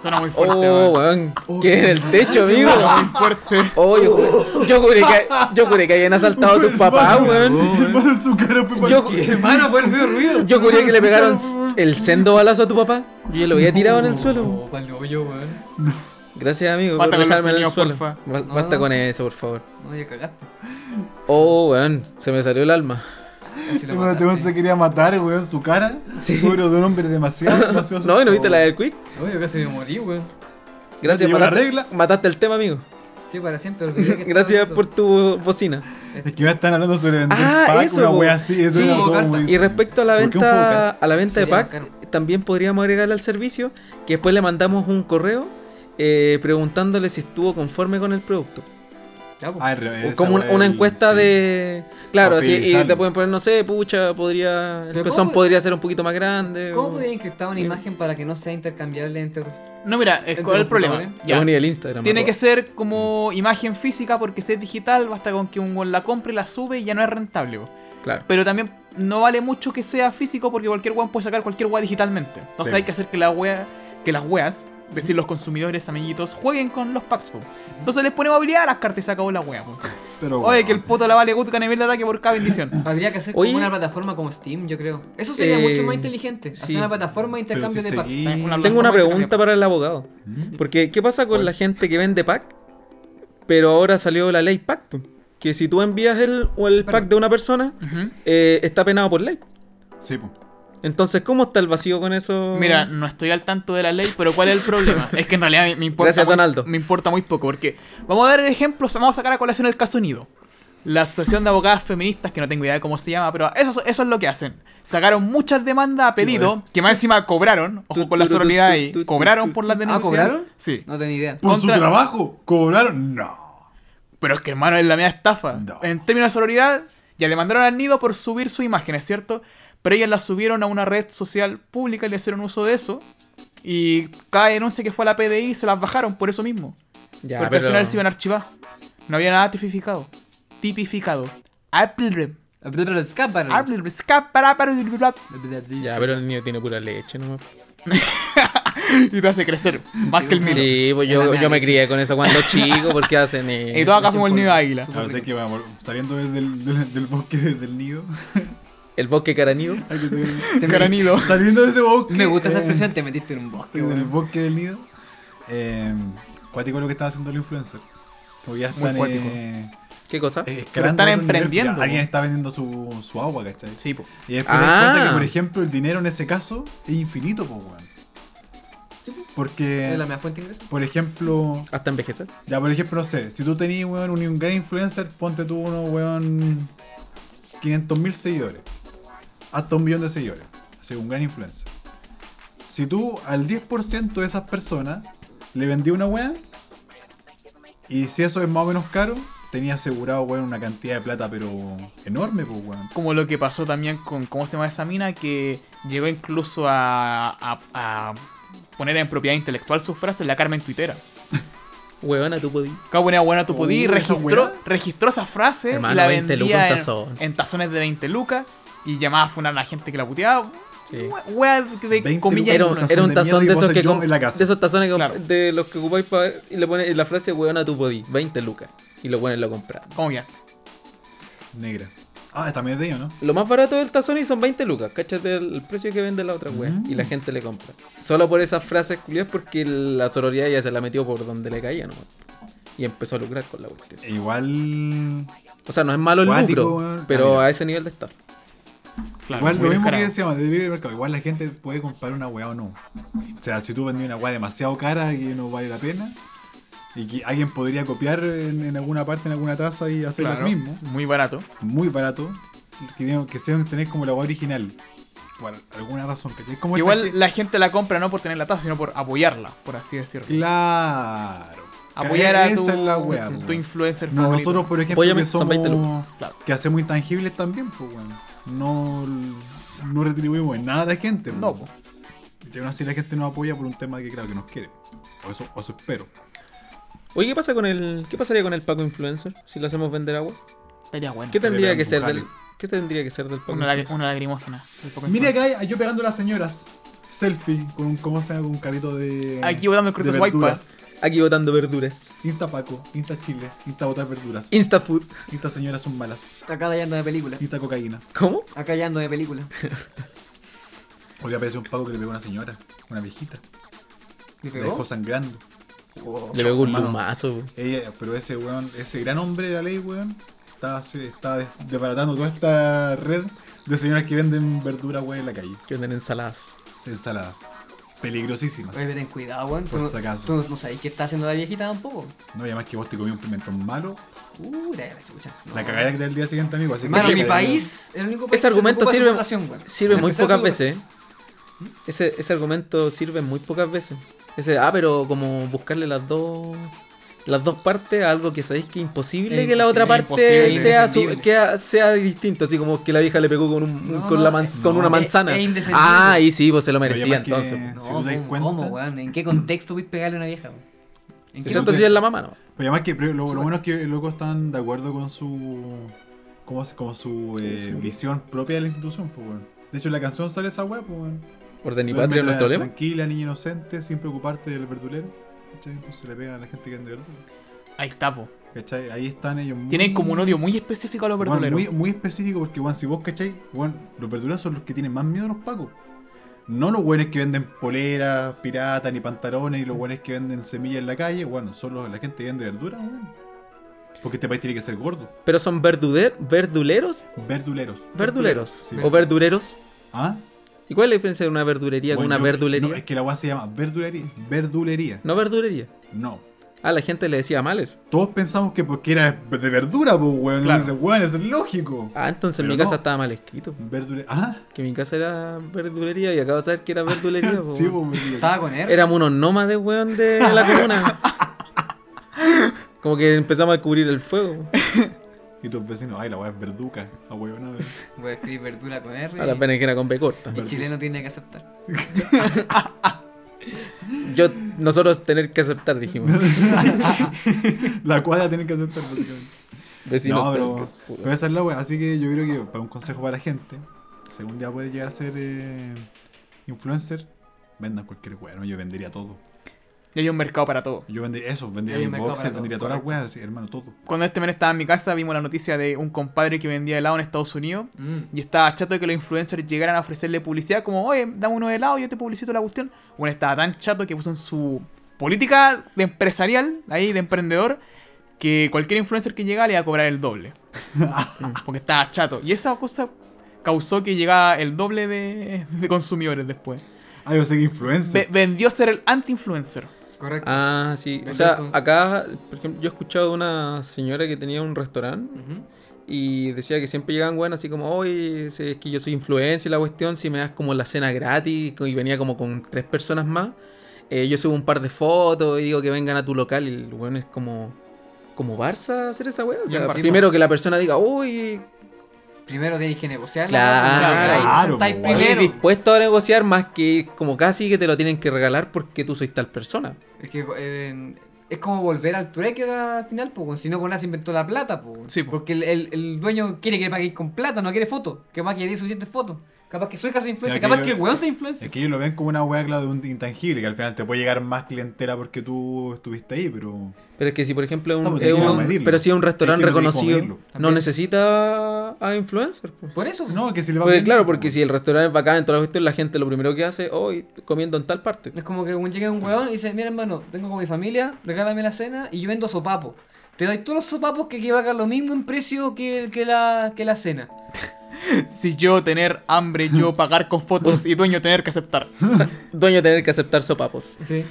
Suena muy fuerte, Oh, weón. ¿Qué en el techo, amigo? Suena muy fuerte. Oh, yo, juré- yo juré que, yo juré que habían asaltado a tus papás, weón. Mano, su cara fue Yo, Hermano, fue el medio ruido. yo juré que le pegaron el sendo balazo a tu papá. Yo ya lo había tirado en el suelo. Oh, pa'l hoyo, weón. Gracias, amigo, Basta por con dejarme en el suelo. porfa. Ba- No, Basta no, con eso, por favor. No, ya cagaste. Oh, weón, se me salió el alma. Casi lo se quería matar, weón, su cara. Sí. Pero de un hombre demasiado, demasiado No, ¿y no viste asustado. la del Quick? No, yo casi me morí, weón. Gracias, llevó la regla? mataste el tema, amigo. Sí, para siempre que Gracias por tu bocina. Es que me están hablando sobre vender Ah, pack, eso, una wea así. Eso Sí, era todo muy- Y respecto a la ¿Por venta a la venta de pack, caro. también podríamos agregarle al servicio que después le mandamos un correo eh, preguntándole si estuvo conforme con el producto. Ya, pues. Ah, al revés, Como una, el- encuesta sí. de. Claro, así, y te pueden poner, no sé, pucha, podría. El pezón ¿cómo- podría ser un poquito más grande. ¿Cómo o- podía encriptar una imagen para que no sea intercambiable entre otros? No, mira, es cuál es el problema. Ya. El Instagram. Tiene que ser como imagen física porque si es digital basta con que un la compre y la sube y ya no es rentable. Claro. Pero también no vale mucho que sea físico porque cualquier weón puede sacar cualquier weá digitalmente. Entonces Sí. hay que hacer que la wea, que las weas, decir, los consumidores, amiguitos, jueguen con los packs. po. Entonces les ponemos habilidad a las cartas y se acabó la wea. po. Pero, Oye, que el poto la vale good a nivel de ataque por cada bendición. Habría que hacer Oye. como una plataforma como Steam, yo creo. Eso sería Eh, mucho más inteligente. Hacer sí. una plataforma de intercambio si de packs. seguí- Una Tengo una pregunta para el abogado. ¿Mm? Porque, ¿qué pasa con la gente que vende pack? Pero ahora salió la ley pack. po. Que si tú envías el, o el pack de una persona, Ujú. eh, está penado por ley. Sí, po. Entonces, ¿cómo está el vacío con eso? Mira, no estoy al tanto de la ley, pero ¿cuál es el problema? Es que en realidad me, me importa, Gracias, muy, Donaldo. me importa muy poco, porque vamos a dar ejemplos, vamos a sacar a colación el caso Nido. La Asociación de Abogadas Feministas, que no tengo idea de cómo se llama, pero eso, eso es lo que hacen. Sacaron muchas demandas a pedido, que más encima cobraron, ojo con la sororidad ahí, cobraron por las Ah, denuncias. ¿cobraron? Sí. No tenía idea. Por su Contra- trabajo, cobraron. No. Pero es que hermano, es la media estafa. No. En términos de sororidad, ya demandaron al nido por subir su imagen, ¿es cierto? Pero ellas la subieron a una red social pública y le hicieron uso de eso. Y cada denuncia que fue a la PDI se las bajaron por eso mismo. Ya, porque pero- al final se iban a archivar. No había nada tipificado. Tipificado. Apple. Pero escapa. Apple. escapa, Ya, pero el niño tiene pura leche, ¿no? Y te hace crecer más que el mío. Sí, pues Es yo, yo me crié con eso cuando chico, porque hacen eh, Y todos acá fuimos el nido de águila. A ver, sé que vamos, saliendo desde el, del, del bosque del nido. El bosque caranido. Caranido. Saliendo de ese bosque. Me gusta esa expresión, te metiste en un bosque. En el bosque del nido. Eh, cuático lo que están haciendo los influencers. Como ya Muy están eh, ¿Qué cosa? eh, Pero están emprendiendo, Ya, Alguien po. está vendiendo su, su agua, ¿cachai? Sí, po. Y después te das Ah. cuenta que, por ejemplo, el dinero en ese caso es infinito, pues, weón. Sí, po. Porque, Es la mejor fuente de ingreso. por ejemplo, Hasta envejecer. ya, por ejemplo, no sé, si tú tenías, weón, un, un gran influencer, ponte tú uno, weón, 500 mil seguidores. Hasta un millón de seguidores. Así, un gran influencer. Si tú al 10% de esas personas le vendí una weá, y si eso es más o menos caro, tenía asegurado, weón, una cantidad de plata, pero enorme, pues, weón. Como lo que pasó también con, ¿cómo se llama esa mina? Que llegó incluso a, a- a poner en propiedad intelectual sus frases, la Carmen Twittera. Huevona, tú podías. Cada buena buena tu Oh, podí, registró, registró esa frase Hermano, y la 20 vendía lucas un en, tazón. en tazones de 20 lucas y llamaba a funar a la gente que la puteaba. Sí. Wea- de 20 comillas Era, un- era un tazón de esos que yo com- en la casa. de esos tazones que Claro. comp- de los que ocupáis pa- y le pones la frase huevona tú podís, 20 lucas. Y los buenos lo compran. ¿Cómo quedaste? Negra. Ah, también es de ellos, ¿no? Lo más barato del tazón y son 20 lucas. Cáchate el, el precio que vende la otra wea. Mm. Y la gente le compra. Solo por esas frases culiadas porque la sororidad ya se la metió por donde le caía, ¿no? Y empezó a lucrar con la cuestión. Igual. O sea, no es malo el lucro, weón. pero Ah, a ese nivel de estafa. Claro, igual lo mismo que decíamos de libre mercado. Igual la gente puede comprar una weá o no. O sea, si tú vendí una weá demasiado cara y no vale la pena. Y que alguien podría copiar en, en alguna parte, en alguna taza y hacer Claro, mismo. Muy barato. Muy barato. Que, que sean tener como la weá original. Por alguna razón. esta Igual gente- la gente la compra no por tener la taza, sino por apoyarla, por así decirlo. Claro. Apoyar a tu, la weá. tu po. influencer No, favorito. nosotros, por ejemplo, que son 20 somos. Claro. Que hacemos intangibles también, pues, weón. No, no retribuimos en nada a la gente, No, pues. po. Y aún así la gente nos apoya por un tema que, claro, que nos quiere. O eso, o eso espero. Oye, ¿qué pasa con el. ¿Qué pasaría con el Paco Influencer si lo hacemos vender agua? Estaría bueno. ¿Qué tendría que ser del. ¿Qué tendría que ser del Paco? Una, lag- una lagrimógena. Mira Influencer. acá, yo pegando a las señoras. Selfie con un, ¿cómo se llama? Con un carrito de. Aquí botando el de verduras. Aquí botando verduras. Insta Paco, Insta Chile, Insta botar verduras. Insta food. Insta señoras son malas. Acá ya ando de película. Insta cocaína. ¿Cómo? Acá ya ando de película. Hoy aparece un Paco que le pegó a una señora, una viejita. ¿Me La pegó? dejó sangrando. Le pegó un lumazo. güey. Ella, pero ese weón, ese gran hombre de la ley, weón, está, se, está des- desbaratando toda esta red de señoras que venden verdura, weón, en la calle. Que venden ensaladas. Ensaladas. Peligrosísimas. Oye, ten cuidado, weón. Por no- si acaso. tú no sabes qué está haciendo la viejita tampoco. No, y además que vos te comí un pimentón malo, Uh, la la chucha. la No. cagadera que te da el día siguiente, amigo. Así que Hermano, sí, mi país el único país Ese argumento que se sirve-. Sirve muy pocas su- veces. ¿eh? Ese, ese argumento sirve muy pocas veces. Ese, ah, pero como buscarle las dos las dos partes a algo que sabéis que es imposible Es que la otra parte sea, su- que sea distinto, así como que la vieja le pegó con, un, No, con, no, la man- es- con no, una es- manzana. es indefendible. ah, ahí sí, pues se lo merecía entonces. No, Si tú te das ¿cómo, cuenta- cómo, weón? ¿En qué contexto puedes pegarle a una vieja, weón? ¿En qué Excepto si es la mamá, ¿no? Pero además que lo, lo bueno es que los locos están de acuerdo con su. ¿Cómo se- con su eh, visión propia de la institución, pues, weón. De hecho, en la canción sale esa weá, pues, weón. Orden y patria es nuestro tra- lema. Tranquila, niña inocente, sin preocuparte del verdulero. ¿Cachai? Entonces le pegan a la gente que anda de verdura. Ahí está, po. ¿Cachai? Ahí están ellos muy. Tienen como un odio muy específico a los verduleros. muy, muy específico porque, weón, si vos, ¿cachai? Weón, los verduleros son los que tienen más miedo a los pacos. No los buenos que venden poleras, piratas, ni pantalones, y los buenos que venden semillas en la calle, bueno, son los- la gente que vende verdura, weón. Porque este país tiene que ser gordo. Pero son verduder, verduleros, Verduleros. verduleros Sí. o verdureros. ¿Ah? ¿Y cuál es la diferencia de una verdulería con Bueno, una yo- verdulería? No, es que la weá se llama verdulería. Verdulería. No verdulería. No. Ah, la gente le decía males. Todos pensamos que porque era de verdura, pues, weón. Claro. Y dice, weón, eso es lógico. Ah, entonces en Pero mi casa no. estaba mal escrito. Verdulería. Ah, Que mi casa era verdulería y acabo de saber que era verdulería. po, sí, pues, verdulería. Estaba con R. Éramos unos nómades, weón, de la comuna. Como que empezamos a cubrir el fuego. Y tus vecinos, ay, la weá es verduca. Weón, no, Voy a escribir verdura con R. A la pena que era con B corta. y chileno tiene que aceptar. Yo, nosotros tener que aceptar, dijimos. La cuadra tiene que aceptar, básicamente. Vecinos no, pero, pero esa es la wea. Así que yo creo que para un consejo para la gente, si algún día puede llegar a ser eh, influencer, vendan cualquier wea. ¿no? Yo vendería todo. Y hay un mercado para todo. Yo vendería eso, vendería Hay mi boxer, vendería todas las weas, así, hermano, todo. Cuando este men estaba en mi casa, vimos la noticia de un compadre que vendía helado en Estados Unidos. Mm. Y estaba chato de que los influencers llegaran a ofrecerle publicidad, como, oye, dame unos helados, yo te publicito la cuestión. Bueno, estaba tan chato que puso en su política de empresarial, ahí de emprendedor, que cualquier influencer que llegara le iba a cobrar el doble. Mm, Porque estaba chato. Y esa cosa causó que llegara el doble de, de consumidores después. Ah, yo sé que influencers. vendió ser el anti-influencer. Correcto. Ah, sí. O sea, acá, por ejemplo, yo he escuchado de una señora que tenía un restaurante y decía que siempre llegaban bueno así como, oye, es que yo soy influencer y la cuestión, si me das como la cena gratis y venía como con tres personas más, eh, yo subo un par de fotos y digo que vengan a tu local y el bueno es como, como Barça hacer esa wea. O sea, primero que la persona diga, uy, Primero tenéis que negociar. Claro, claro, Oye, primero. dispuesto a negociar más que como casi que te lo tienen que regalar porque tú sois tal persona. Es que eh, es como volver al trueque al final, pues, si no con nada se inventó la plata, pues. Sí, po. Porque el, el- el dueño quiere que paguéis con plata, no quiere fotos. Que más que dé suficientes fotos. Capaz que soy casi influencer, Ya que capaz yo- que el weón sea influencer. Es que ellos lo ven como una wea, claro, de un intangible, que al final te puede llegar más clientela porque tú estuviste ahí, pero. Pero es que si por ejemplo es un, No, pues es que un- pero si es un restaurante Es que no reconocido, no necesita a influencer. pues. Por eso. No, que si le va Porque bien, claro, porque po. si el restaurante es bacán en toda la cuestión, la gente lo primero que hace, hoy comiendo en tal parte. Es como que llega un weón y dice, mira hermano, vengo con mi familia, regálame la cena y yo vendo sopapos. Te doy todos los sopapos que pagar lo mismo en precio que, que, la, que la cena. Si yo tener hambre, yo pagar con fotos y dueño tener que aceptar. Dueño tener que aceptar sopapos. Sí.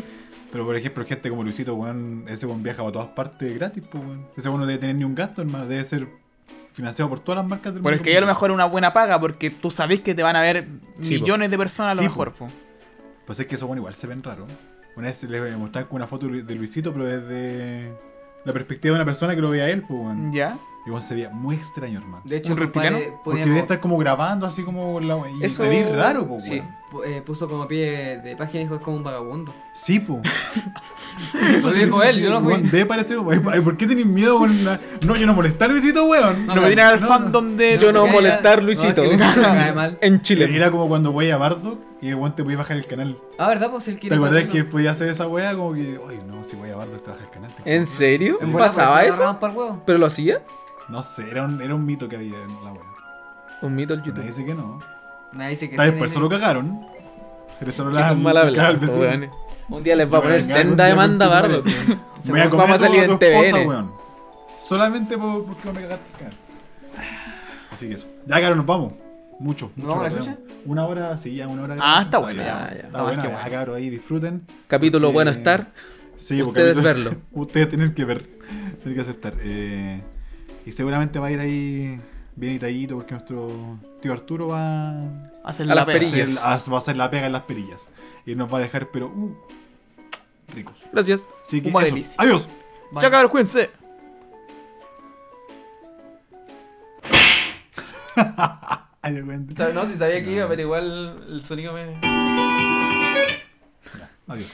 Pero por ejemplo, gente como Luisito, weón, ese weón viaja a todas partes gratis, pues weón. Ese weón no debe tener ni un gasto, hermano, debe ser financiado por todas las marcas del Pero es mundo. que ya a lo mejor es una buena paga porque tú sabes que te van a ver Sí, po. millones de personas a lo Sí, mejor. po. po. Pues es que esos weón igual se ven raros. Una vez les mostraron una foto de Luisito, pero desde la perspectiva de una persona que lo veía a él, pues weón. ¿Ya? Weón se veía muy extraño, hermano. De hecho, ¿Un reptiliano? Porque debe estar como grabando así como la y Eso- se ve raro, pues sí. eh, puso como pie de página y dijo es como un vagabundo. Sí, pues. Lo dijo él, yo no fui. Debe parecer. ¿Por qué tenés miedo con la... No, yo no molestar a Luisito, weón. No, No, me tiran al no, fandom de. Yo no molestar, no, Luisito. en Chile. Era como cuando voy a Bardock y el weón te podía bajar el canal. Ah, ¿verdad? Pues él ¿Te quiere acordás hacerlo. que él podía hacer esa weá? Como que, oye, no, si voy a Bardock te baja el canal. te ¿En juro". serio? ¿Pasaba pues, se eso? ¿Pero lo hacía? No sé, era un, era un mito que había en la weá. Un mito el Nadie YouTube. dice que no. Nadie dice que Ah, sí, después nadie- solo cagaron. Pero solo Que la son mal hablados, weón. Un día les va a Me poner vengar un senda demanda, Bardo. Se Voy a comer vamos a salir en TVN. Solamente por- porque me cagaste el canal. Así que eso. Ya, claro, nos vamos. Mucho. ¿Nos mucho vamos a la rato. Una hora, sí, ya una hora. Ah, está bueno, ya, ya. Está que ya, bueno. cabros, ahí disfruten. Capítulo Eh, bueno estar. Sí, porque Ustedes verlo. Ustedes tienen que ver. Tienen que aceptar. Eh, y seguramente va a ir ahí bien detalladito porque nuestro tío Arturo va A la las pega. perillas. a hacer, va a hacer la pega en las perillas. Y nos va a dejar, pero uh, ricos. Gracias. Así que eso. Adiós. Bye. Chao, cabros, cuídense. No, si sabía que iba, pero igual el sonido me. Adiós.